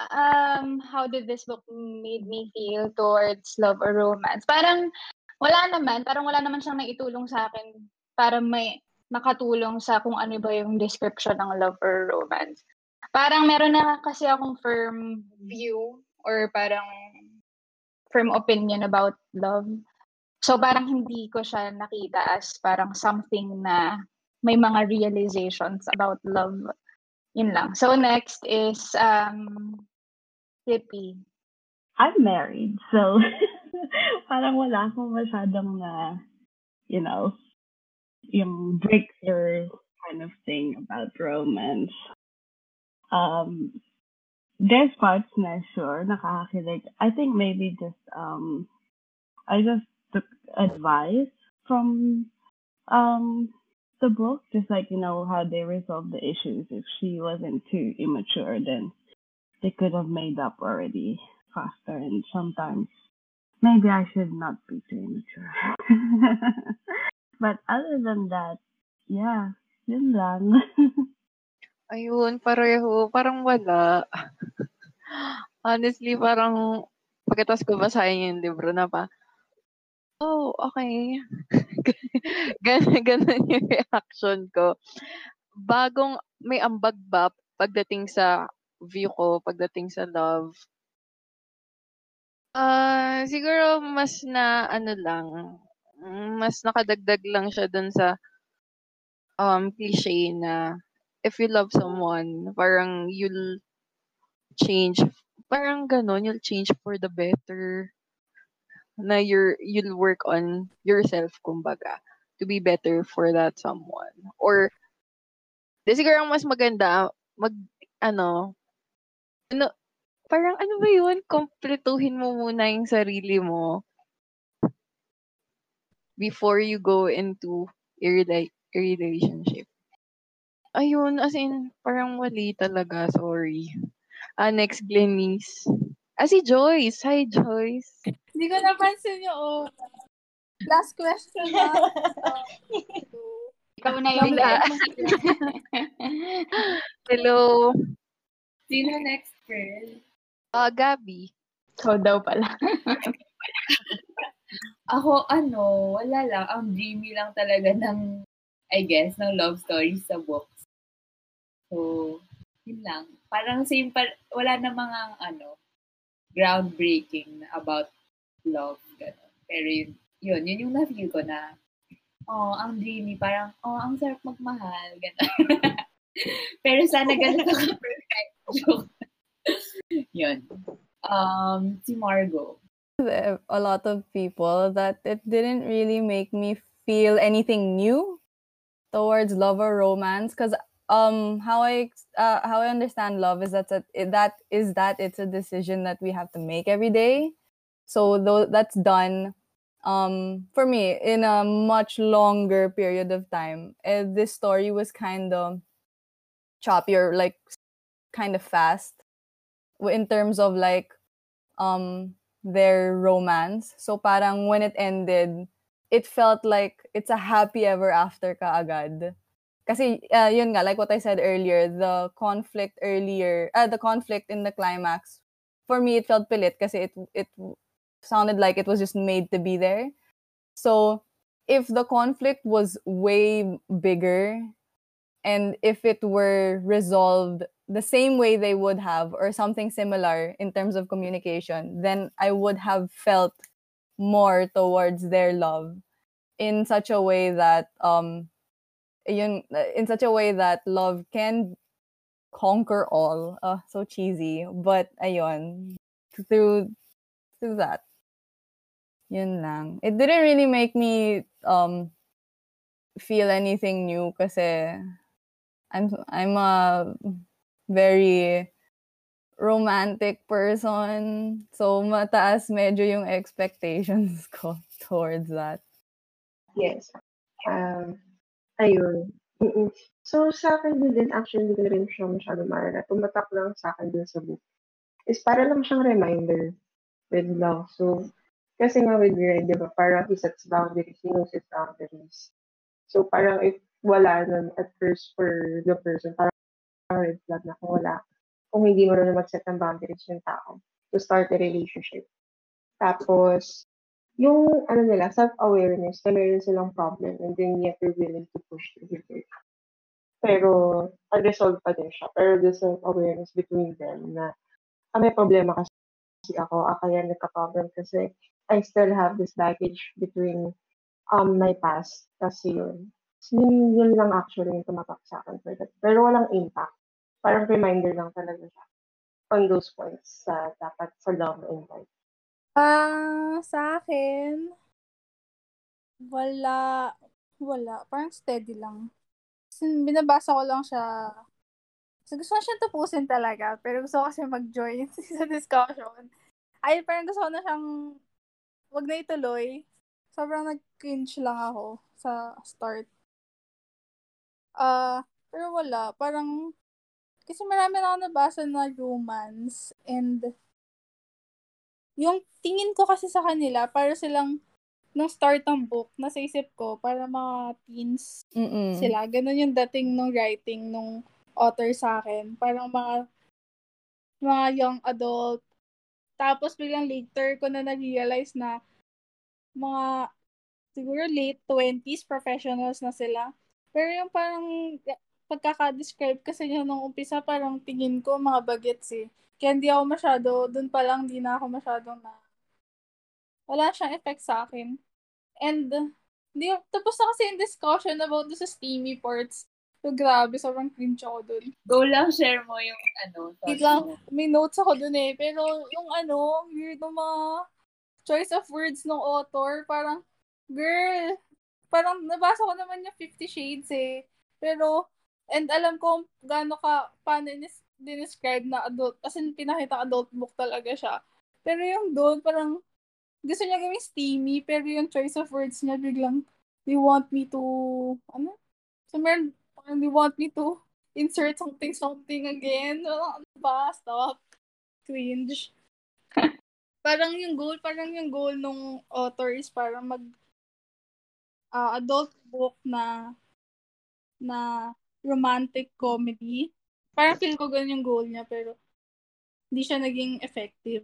um, how did this book made me feel towards love or romance? Parang wala naman, parang wala naman siyang naitulong sa akin para may nakatulong sa kung ano ba yung description ng love or romance. Parang meron na kasi akong firm view or parang firm opinion about love. So parang hindi ko siya nakita as parang something na may mga realizations about love. Yun lang. So next is um Tippy. I'm married, so parang wala akong masyadong na, you know, yung breakthrough kind of thing about romance. Um, there's parts na sure nakakakilig. I think maybe just um, I just took advice from um the book, just like you know how they resolve the issues. If she wasn't too immature, then they could have made up already faster. And sometimes maybe I should not be too immature. but other than that, yeah, yun lang. Ayun, pareho. Parang wala. Honestly, parang pagkatapos ko basahin yung libro na pa, oh, okay. ganun, ganun yung reaction ko. Bagong, may ambag ba pagdating sa view ko, pagdating sa love? Ah, siguro mas na ano lang, mas nakadagdag lang siya dun sa um cliche na if you love someone, parang you'll change, parang ganon, you'll change for the better. Na you're, you'll work on yourself, kumbaga, to be better for that someone. Or, di siguro mas maganda, mag, ano, ano, parang ano ba yun? Kompletuhin mo muna yung sarili mo before you go into a, rela- a relationship. Ayun, as in, parang wali talaga, sorry. Ah, next, Glennice. Ah, si Joyce. Hi, Joyce. Hindi ko napansin yung oh. Last question na. Ikaw na yung Wala. Hello. Sino next, girl? Ah, Gabby. Ikaw daw pala. Ako, ano, wala lang. Ang dreamy lang talaga ng, I guess, ng love stories sa books. So, yun lang. Parang same pa, wala na mga, ano, groundbreaking about love. Ganun. Pero yun, yun, yun yung na-feel ko na, oh, ang dreamy, parang, oh, ang sarap magmahal. Ganun. Pero sana ganun ako perfect. Joke. yun. Um, si Margo. A lot of people that it didn't really make me feel anything new towards love or romance because um how I uh, how I understand love is that that is that it's a decision that we have to make every day. So though that's done um for me in a much longer period of time. And this story was kind of choppy or like kind of fast in terms of like um their romance. So parang when it ended, it felt like it's a happy ever after kaagad. Kasi uh, yun nga, like what I said earlier, the conflict earlier, uh, the conflict in the climax, for me it felt pilit kasi it it sounded like it was just made to be there. So if the conflict was way bigger and if it were resolved the same way they would have or something similar in terms of communication, then I would have felt more towards their love in such a way that um yun, in such a way that love can conquer all. Uh, so cheesy, but ayun through through that. Yun lang. It didn't really make me um feel anything new kasi I'm I'm a very romantic person. So, mataas medyo yung expectations ko towards that. Yes. Um, ayun. Mm-mm. So, sa akin din, din actually, hindi ko rin siya masyado maalala. Tumatak lang sa akin din sa book. Is para lang siyang reminder with love. So, kasi nga with Ray, di ba, parang he sets boundaries, he knows his boundaries. So, parang if wala nun at first for the person, parang red flag na kung wala, kung hindi mo rin mag-set ng boundaries yung tao to start a relationship. Tapos, yung ano nila, self-awareness na meron silang problem and then yet they're willing to push through it. Pero, unresolved pa din siya. Pero the self-awareness between them na ah, may problema kasi ako, ah, kaya nagka-problem kasi I still have this baggage between um my past kasi yun. Yun, yun lang actually yung tumatak sa akin for that. Pero walang impact parang reminder lang talaga siya on those points sa dapat sa love and life. Ah, sa akin, wala, wala. Parang steady lang. Kasi binabasa ko lang siya. So, gusto ko siya tapusin talaga. Pero gusto ko kasi mag-join sa discussion. Ay, parang gusto ko na siyang wag na ituloy. Sobrang nag-cringe lang ako sa start. Ah, pero wala. Parang, kasi marami na ako nabasa na romance and yung tingin ko kasi sa kanila, para silang nung start ng book, nasa isip ko, para mga teens Mm-mm. sila. Ganun yung dating nung writing nung author sa akin. Parang mga mga young adult. Tapos biglang later ko na na-realize na mga siguro late 20s professionals na sila. Pero yung parang pagkaka-describe kasi niya nung umpisa, parang tingin ko mga bagets eh. Kaya hindi ako masyado, dun pa lang hindi na ako masyadong na, wala siyang effect sa akin. And, hindi, tapos na kasi yung discussion about the steamy parts. So, grabe, sobrang cringe ako dun. Go lang, share mo yung ano. Wait lang, may notes ako dun eh. Pero yung ano, weird ng mga choice of words ng author, parang, girl, parang nabasa ko naman yung Fifty Shades eh. Pero, and alam ko gaano ka, paano dinescribe na adult, as in pinakita adult book talaga siya. Pero yung doon, parang, gusto niya gawing steamy, pero yung choice of words niya biglang, they want me to, ano? So, meron, parang they want me to insert something, something again. Ano ba? Stop. Cringe. parang yung goal, parang yung goal nung author is parang mag uh, adult book na na romantic comedy Parang feel ko ganun yung goal niya, pero hindi siya naging effective.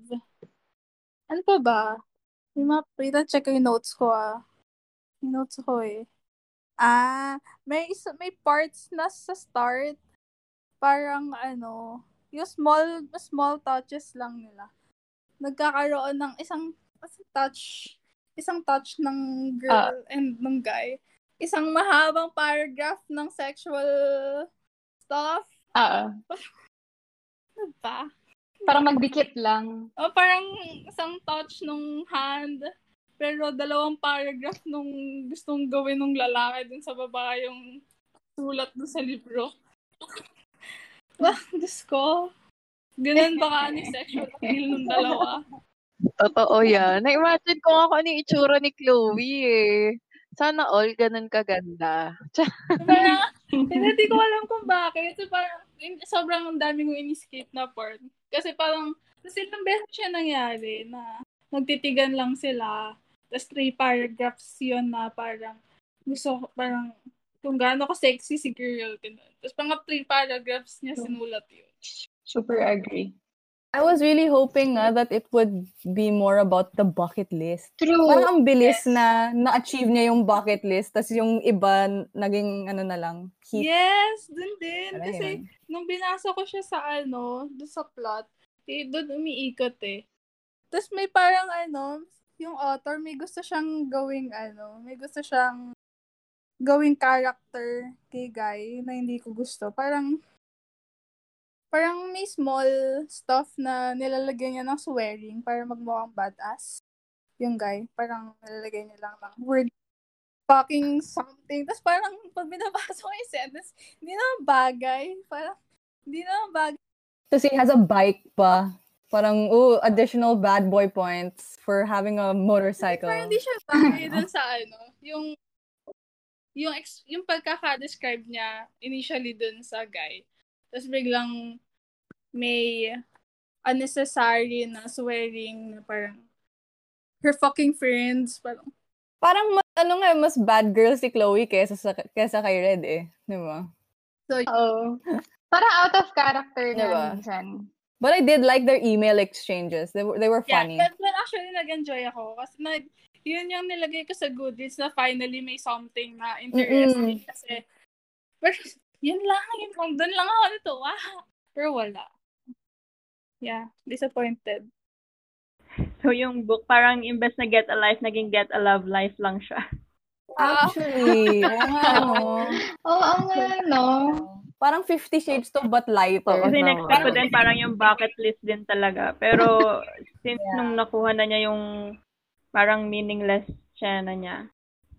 Ano pa ba? May mga, wait, check ko yung notes ko ah. Yung notes ko eh. Ah, may isa, may parts na sa start, parang ano, yung small, small touches lang nila. Nagkakaroon ng isang, isang touch, isang touch ng girl uh, and ng guy. Isang mahabang paragraph ng sexual stuff Oo. ano ba? Parang magdikit lang. O, parang isang touch nung hand. Pero dalawang paragraph nung gustong gawin ng lalaki dun sa babae yung sulat dun sa libro. Wah, Diyos ko. Ganun baka ni sexual appeal ng dalawa. Totoo yan. Na-imagine ko ako ano yung itsura ni Chloe eh. Sana all ganun kaganda. Parang, hindi ko alam kung bakit. So, parang, sobrang dami kong in-escape na part. Kasi parang, kasi ilang beses siya nangyari na nagtitigan lang sila. Tapos three paragraphs yun na parang gusto parang kung gaano ka sexy si girl. Tapos pang three paragraphs niya sinulat yun. Super agree. I was really hoping nga that it would be more about the bucket list. True. Parang ang bilis yes. na na-achieve niya yung bucket list, tapos yung iba naging ano na lang, hit. Yes, dun din. Kasi yun? nung binasa ko siya sa ano, dun sa plot, eh, dun umiikot eh. Tapos may parang ano, yung author, may gusto siyang gawing ano, may gusto siyang gawing character kay Guy na hindi ko gusto. Parang parang may small stuff na nilalagay niya ng swearing para magmukhang badass. Yung guy, parang nilalagay niya lang ng word fucking something. Tapos parang pag binabasa ko yung sentence, hindi na bagay. Parang, hindi na bagay. Tapos he has a bike pa. Parang, oh, additional bad boy points for having a motorcycle. Parang hindi siya bagay dun sa ano, yung yung ex, yung pagkaka-describe niya initially dun sa guy. Tapos biglang may unnecessary na swearing na parang her fucking friends. Parang, parang ano nga, mas bad girl si Chloe kesa, sa, kesa kay Red eh. Di ba? So, oh. parang out of character na diba? minsan. But I did like their email exchanges. They were, they were funny. Yeah, but actually nag-enjoy ako. Kasi nag, yun yung nilagay ko sa Goodreads na finally may something na interesting. Mm-mm. Kasi, pero, yun lang, yun lang. Doon lang ako nito. Wow. Pero wala. Yeah, disappointed. So yung book, parang imbes na get a life, naging get a love life lang siya. Actually, oo no. Oo nga, no. Parang 50 Shades to but lighter. Kasi Oo, next ko din parang yung bucket list din talaga. Pero since Yeah. nung nakuha na niya yung parang meaningless siya na niya,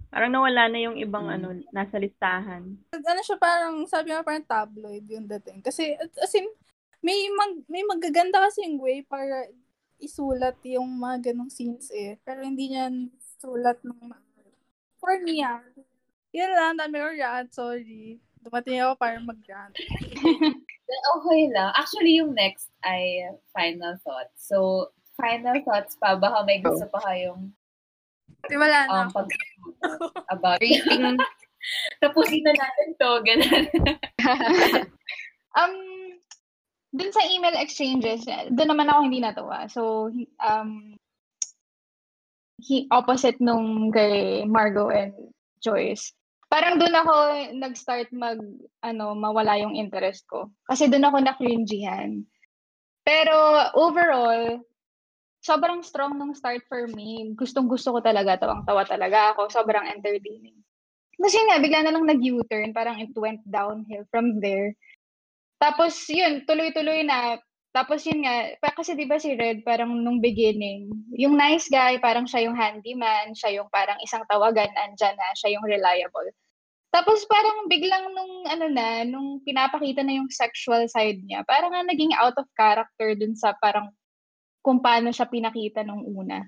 parang nawala na yung ibang Mm. ano, nasa listahan. ano siya parang, sabi nga parang tabloid yung dating. Kasi, as in, may, mag, may magaganda kasi yung way para isulat yung mga ganong scenes eh. Pero hindi niya sulat ng ma- For me, ah. Yun lang, dami ko rant, sorry. Dumating ako para mag-rant. Okay lang. Actually, yung next ay final thoughts. So, final thoughts pa. Baka may gusto pa kayong Di wala na um, pag about Rating, Tapusin na natin to. Ganun. Um, dun sa email exchanges, dun naman ako hindi natuwa. So, um, he, opposite nung kay Margo and Joyce. Parang dun ako nag-start mag, ano, mawala yung interest ko. Kasi dun ako na-cringyhan. Pero overall, sobrang strong nung start for me. Gustong gusto ko talaga, tawang-tawa talaga ako. Sobrang entertaining. Kasi nga, bigla na lang nag-U-turn. Parang it went downhill from there. Tapos, yun, tuloy-tuloy na. Tapos yun nga, pa, kasi di ba si Red, parang nung beginning, yung nice guy, parang siya yung handyman, siya yung parang isang tawagan, andyan na, siya yung reliable. Tapos parang biglang nung ano na, nung pinapakita na yung sexual side niya, parang nga naging out of character dun sa parang kung paano siya pinakita nung una.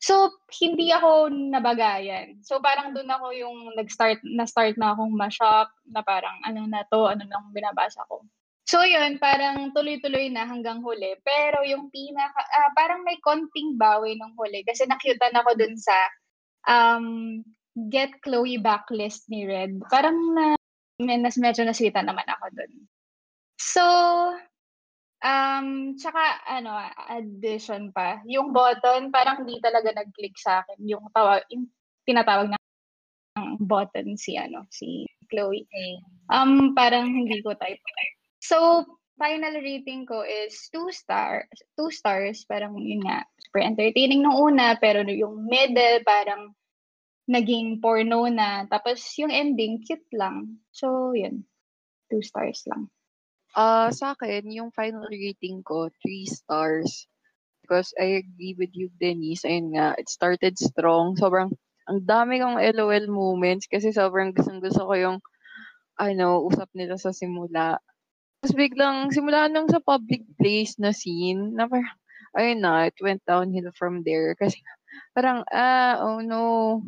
So, hindi ako nabagayan. So, parang doon ako yung nag-start, na-start na akong ma-shock na parang ano na to, ano nang binabasa ko. So, yun, parang tuloy-tuloy na hanggang huli. Pero yung pinaka, ah, parang may konting bawi nung huli kasi nakyutan ako dun sa um, Get Chloe backlist ni Red. Parang na, medyo nasita naman ako dun. So, Um, tsaka ano, addition pa, yung button parang hindi talaga nag-click sa akin. Yung tawag, yung tinatawag na button si ano, si Chloe. Um, parang hindi ko type. So, final rating ko is two star, two stars. Parang yun nga, super entertaining nung una, pero yung middle parang naging porno na. Tapos yung ending, cute lang. So, yun. Two stars lang. Ah sa akin, yung final rating ko, 3 stars. Because I agree with you, Denise. Ayun nga, it started strong. Sobrang, ang dami kong LOL moments kasi sobrang gustong gusto ko yung, ano, usap nila sa simula. Tapos biglang, simula nung sa public place na scene, na parang, ayun na, it went downhill from there. Kasi parang, ah, oh no,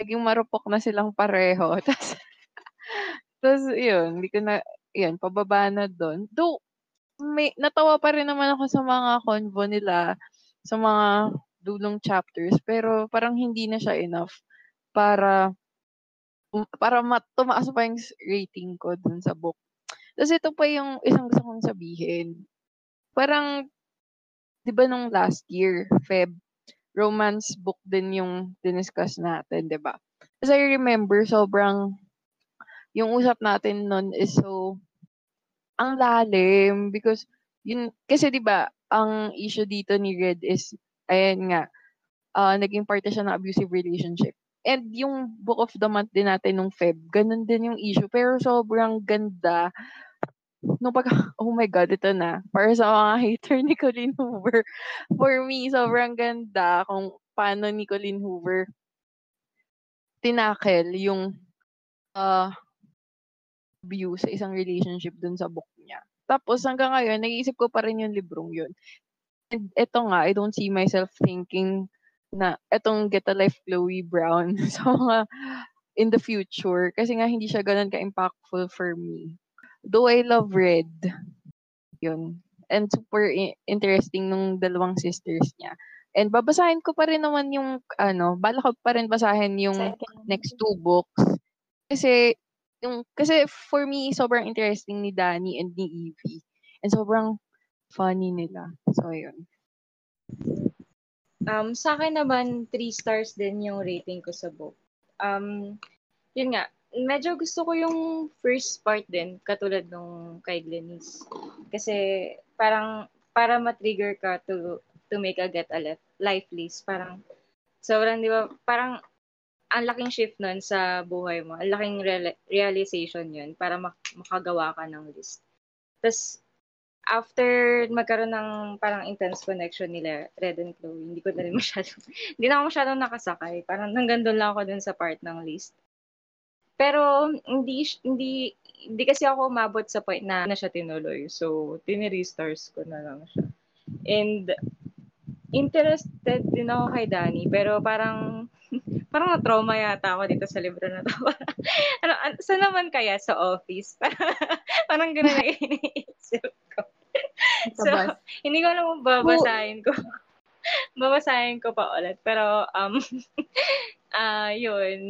naging marupok na silang pareho. Tapos, tapos yun, hindi ko na, yun, pababa na doon. Though, may, natawa pa rin naman ako sa mga convo nila, sa mga dulong chapters, pero parang hindi na siya enough para um, para mat tumaas pa yung rating ko dun sa book. Tapos ito pa yung isang gusto kong sabihin. Parang, di ba nung last year, Feb, romance book din yung diniscuss natin, di ba? As I remember, sobrang, yung usap natin nun is so, ang lalim because, yun, kasi di ba ang issue dito ni Red is, ayan nga, ah naging parte siya ng abusive relationship. And yung Book of the Month din natin nung Feb, ganun din yung issue. Pero sobrang ganda. Nung pag, oh my God, ito na. Para sa mga hater ni Colleen Hoover. For me, sobrang ganda kung paano ni Colleen Hoover tinakel yung uh, view sa isang relationship dun sa book niya. Tapos hanggang ngayon, nag-iisip ko pa rin yung librong yun. And eto nga, I don't see myself thinking na etong Get a Life Chloe Brown sa mga in the future. Kasi nga hindi siya ganun ka-impactful for me. Though I love Red, yun. And super interesting nung dalawang sisters niya. And babasahin ko pa rin naman yung, ano, bala ko pa rin basahin yung Second. next two books. Kasi, yung, kasi for me, sobrang interesting ni Danny and ni Evie. And sobrang funny nila. So, yun. Um, sa akin naman, 3 stars din yung rating ko sa book. Um, yun nga, medyo gusto ko yung first part din, katulad nung kay Glennis. Kasi parang, para ma-trigger ka to to make a get a life list. Parang, sobrang, di ba, parang, ang laking shift nun sa buhay mo. Ang laking real- realization yun para mak- makagawa ka ng list. Tapos, after magkaroon ng parang intense connection nila, Red and Chloe, hindi ko na rin masyado, hindi na ako masyadong nakasakay. Parang hanggang doon lang ako dun sa part ng list. Pero, hindi, hindi, hindi kasi ako umabot sa point na na siya tinuloy. So, tinirestars ko na lang siya. And, interested din ako kay Danny, pero parang parang na-trauma yata ako dito sa libro na to. ano, an- saan naman kaya sa office? parang gano'n na iniisip ko. so, hindi ko alam kung babasahin ko. babasahin ko pa ulit. Pero, um, uh, yun,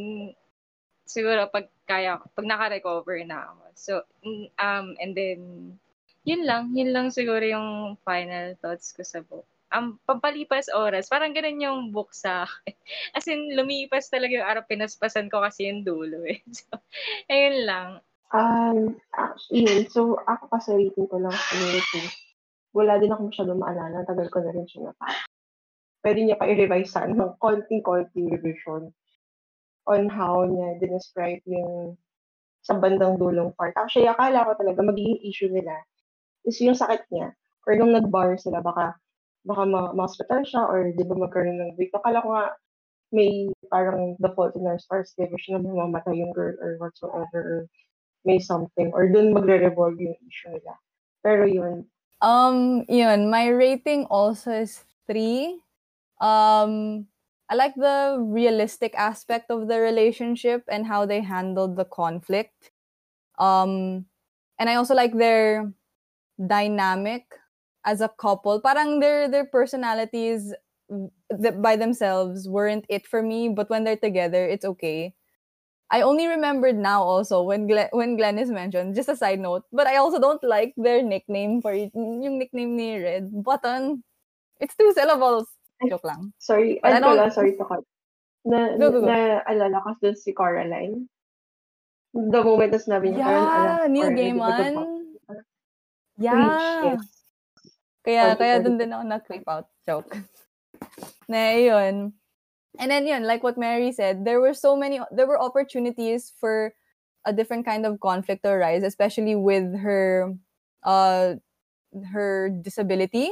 siguro pag kaya, pag naka-recover na ako. So, um, and then, yun lang, yun lang siguro yung final thoughts ko sa book ang pampalipas oras, parang ganun yung book sa akin. As in, lumipas talaga yung araw, pinaspasan ko kasi yung dulo eh. So, ayun lang. Um, actually, so ako kasi rating ko lang rating. Wala din ako masyadong maalala. Tagal ko na rin siya na Pwede niya pa i-revise sa ng konting-konting revision on how niya describe yung sa bandang dulong part. Actually, akala ko talaga magiging issue nila is yung sakit niya. Or nung nag-bar sila, baka baka ma- ma-hospital siya or di ba magkaroon ng break. Akala ko nga may parang the fault in our stars division na mamamatay yung girl or whatsoever or may something or dun magre-revolve yung issue nila. Pero yun. Um, yun. My rating also is three. Um, I like the realistic aspect of the relationship and how they handled the conflict. Um, and I also like their dynamic as a couple, parang their their personalities by themselves weren't it for me, but when they're together, it's okay. I only remembered now also when Glenn, when Glenn is mentioned. Just a side note, but I also don't like their nickname for it. yung nickname ni Red Button. It's two syllables. Joke lang. Sorry, But I don't- lang, sorry to cut. Na, Go, go, go. na alala ko dun si Coraline. The moment na sinabi niya, Yeah, Neil or, Gaiman. Yeah. yes. Kaya, kaya dun din ako na-creep out. Joke. na, yun. And then yun, like what Mary said, there were so many, there were opportunities for a different kind of conflict to arise, especially with her, uh, her disability.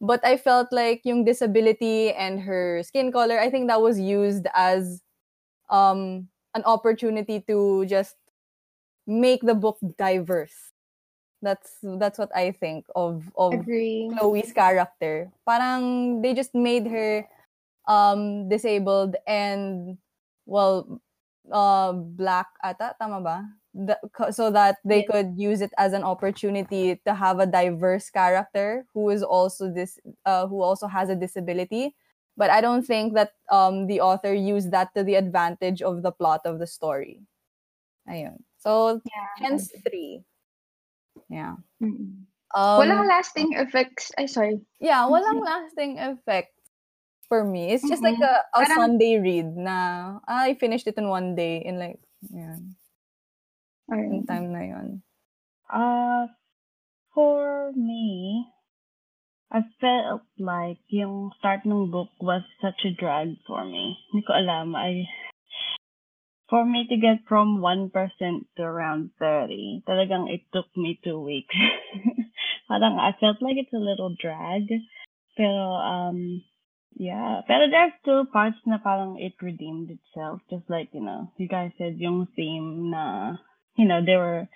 But I felt like yung disability and her skin color, I think that was used as um, an opportunity to just make the book diverse. That's that's what I think of of Agree. Chloe's character. Parang they just made her um disabled and well uh black ata tama ba? The- so that they could use it as an opportunity to have a diverse character who is also this uh who also has a disability. But I don't think that um the author used that to the advantage of the plot of the story. Ayun. So hence three. Yeah. Mm-mm. Um, Walang lasting effects. Ay, sorry. Yeah, walang lasting effect for me. It's just like Mhm. a, a Parang- Sunday read na ah, I finished it in one day in like yan, in time na yun. Uh, for me, I felt like yung start ng book was such a drag for me. Hindi ko alam. I, for me to get from 1% to around 30, talagang it took me two weeks. Parang I felt like it's a little drag. Pero, um, yeah. Pero there's still parts na parang it redeemed itself. Just like, you know, you guys said yung theme na, you know, they were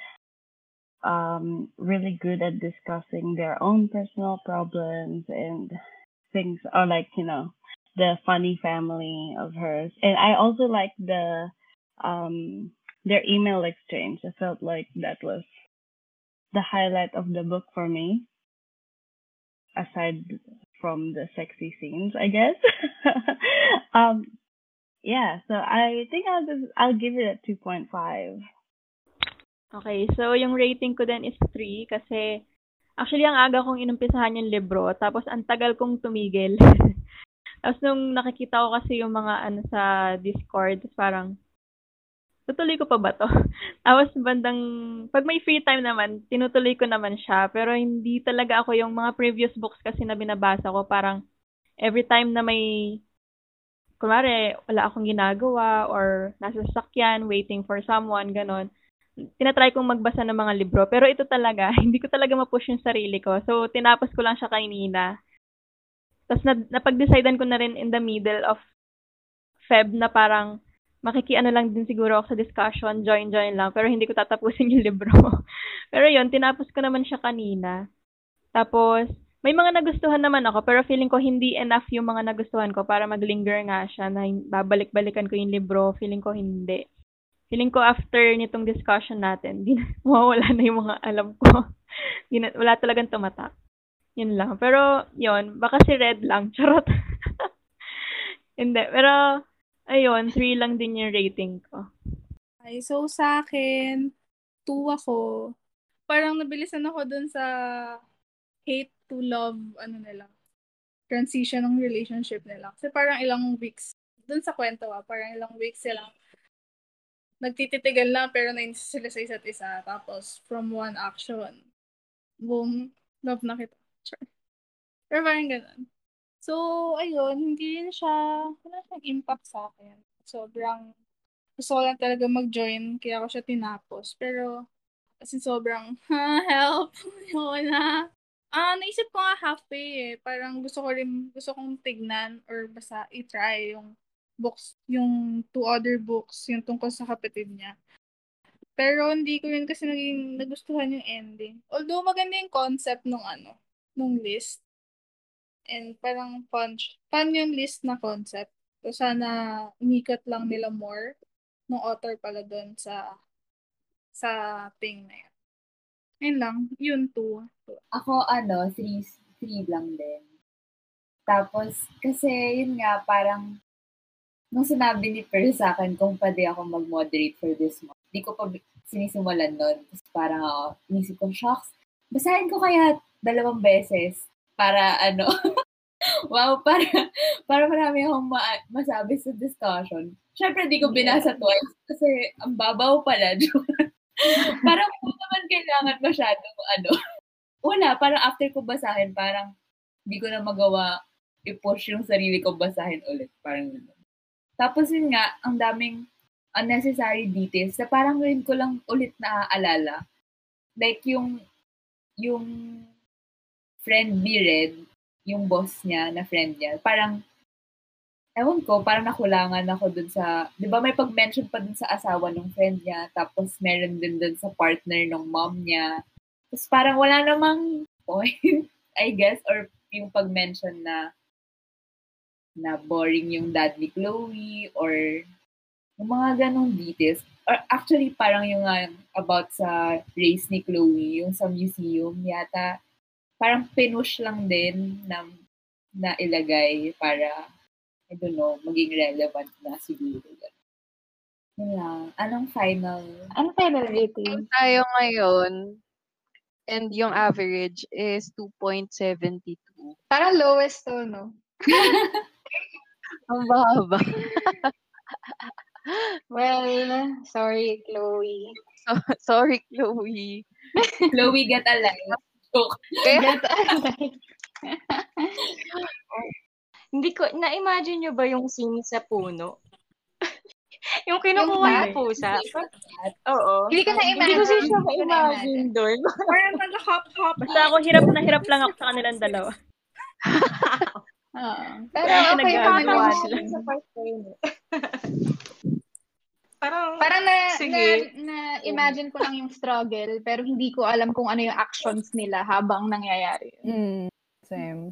um, really good at discussing their own personal problems and things, or like, you know, the funny family of hers. And I also like the, um, their email exchange. I felt like that was the highlight of the book for me, aside from the sexy scenes, I guess. um, yeah, so I think I'll just, I'll give it a 2.5. Okay, so yung rating ko din is 3 kasi actually ang aga kong inumpisahan yung libro tapos ang tagal kong tumigil. tapos nung nakikita ko kasi yung mga ano sa Discord, parang tutuloy ko pa ba to? tapos bandang pag may free time naman, tinutuloy ko naman siya pero hindi talaga ako yung mga previous books kasi na binabasa ko parang every time na may kunwari, wala akong ginagawa or nasa sasakyan, waiting for someone, ganon. Tinatry kong magbasa ng mga libro. Pero ito talaga, hindi ko talaga mapush yung sarili ko. So, tinapos ko lang siya kanina. Tapos, na, napag-decidean ko na rin in the middle of Feb na parang makikiano lang din siguro ako sa discussion, join-join lang, pero hindi ko tatapusin yung libro. pero yun, tinapos ko naman siya kanina. Tapos, may mga nagustuhan naman ako, pero feeling ko hindi enough yung mga nagustuhan ko para maglinger nga siya na babalik-balikan ko yung libro. Feeling ko hindi. Feeling ko after nitong discussion natin, di na, mawawala na yung mga alam ko. di na, wala talagang tumatak. Yun lang. Pero, yun, baka si Red lang. Charot. hindi. Pero, ayun, 3 lang din yung rating ko. Ay, so sa akin, 2 ako. Parang nabilisan ako dun sa hate to love, ano nila, transition ng relationship nila. Kasi parang ilang weeks, dun sa kwento ah, parang ilang weeks sila nagtititigan lang pero nainis sila sa isa't isa. Tapos, from one action, boom, love na kita. Sure. Pero parang ganun. So, ayun, hindi rin siya, wala siyang impact sa akin. Sobrang, gusto ko lang talaga mag-join, kaya ako siya tinapos. Pero, kasi sobrang, ha, help, yun na. Ah, naisip ko nga halfway eh. Parang gusto ko rin, gusto kong tignan or basta i-try yung books, yung two other books, yung tungkol sa kapatid niya. Pero hindi ko rin kasi naging nagustuhan yung ending. Although maganda yung concept nung ano, nung list. And parang fun, fun yung list na concept. So sana umikot lang nila more ng author pala doon sa sa thing na yun. Yun lang, yun two. Ako, ano, three, three lang din. Tapos, kasi, yun nga, parang, nung sinabi ni Per sa akin kung pwede ako mag-moderate for this month, di ko pa sinisimulan nun. Tapos parang ako, inisip ko, shocks, basahin ko kaya dalawang beses para ano, wow, para, para marami akong ma- masabi sa discussion. Siyempre, di ko binasa twice kasi ang babaw pala. parang po naman kailangan masyado, ano, wala, parang after ko basahin, parang hindi ko na magawa i-push yung sarili ko basahin ulit. Parang gano'n. Tapos yun nga, ang daming unnecessary details na parang rin ko lang ulit naaalala. Like yung, yung friend ni Red, yung boss niya, na friend niya, parang ewan ko, parang nakulangan ako dun sa, di ba may pag-mention pa dun sa asawa ng friend niya, tapos meron din dun sa partner ng mom niya. Tapos parang wala namang point, I guess, or yung pag-mention na na boring yung dad ni Chloe or yung mga ganong details. Or actually, parang yung uh, about sa race ni Chloe, yung sa museum, yata, parang pinush lang din na, na ilagay para I don't know, maging relevant na siguro. Yun lang. Anong final? Anong final rating? Tayo ngayon, and yung average is 2.72. Parang lowest to, no? Ang baba. well, sorry, Chloe. So, sorry, Chloe. Chloe, get a life. Joke. Get a life. Hindi ko, na-imagine nyo ba yung scene sa puno? yung kinukuha ng pusa. Oo. Hindi ko na-imagine. Hindi ko siya ma-imagine doon. Parang nag-hop-hop. Basta ako hirap na hirap lang ako sa kanilang dalawa. Oo. Pero Kaya okay nagagawa naman sa part. Parang, Parang na, na, Sige. na imagine ko lang yung struggle pero hindi ko alam kung ano yung actions nila habang nangyayari. yun. Mm, same.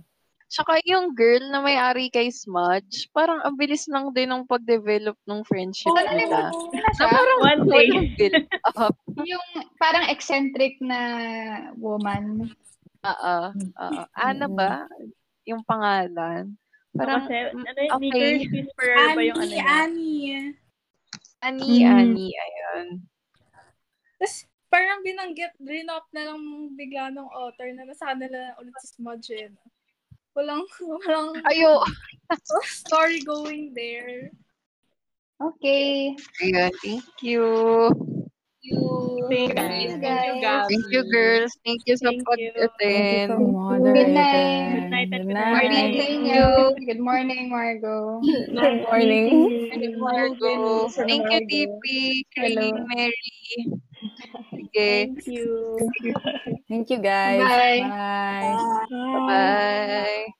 Tsaka yung girl na may-ari kay Smudge, parang ang bilis lang din ng pag-develop ng friendship Wala nila. na Na parang One day. up. Yung parang eccentric na woman. Oo. Oo. Ana ba? Yung pangalan. Parang, Kasi, ano, okay. Whisperer ba yung ano Annie? Annie. Ani, Mm. Ani, ayun. Tapos, parang binanggit, rinop na lang bigla ng author na nasa kanila ulit si Smudge. eh, no? Walang, walang Ayo. story going there. Okay. Ayun, thank you. You. Thank Guys, you, guys. Thank you, girls. Thank you sa Thank you. You pag-attend. for moderating. night. Good night Good good Good morning. night. inyo. Good morning, Margo. Good morning. Good Margo. Thank you, TP, Hello. Kring, Mary. Sige. Thank you. Thank you, guys. Bye. Bye. Bye-bye.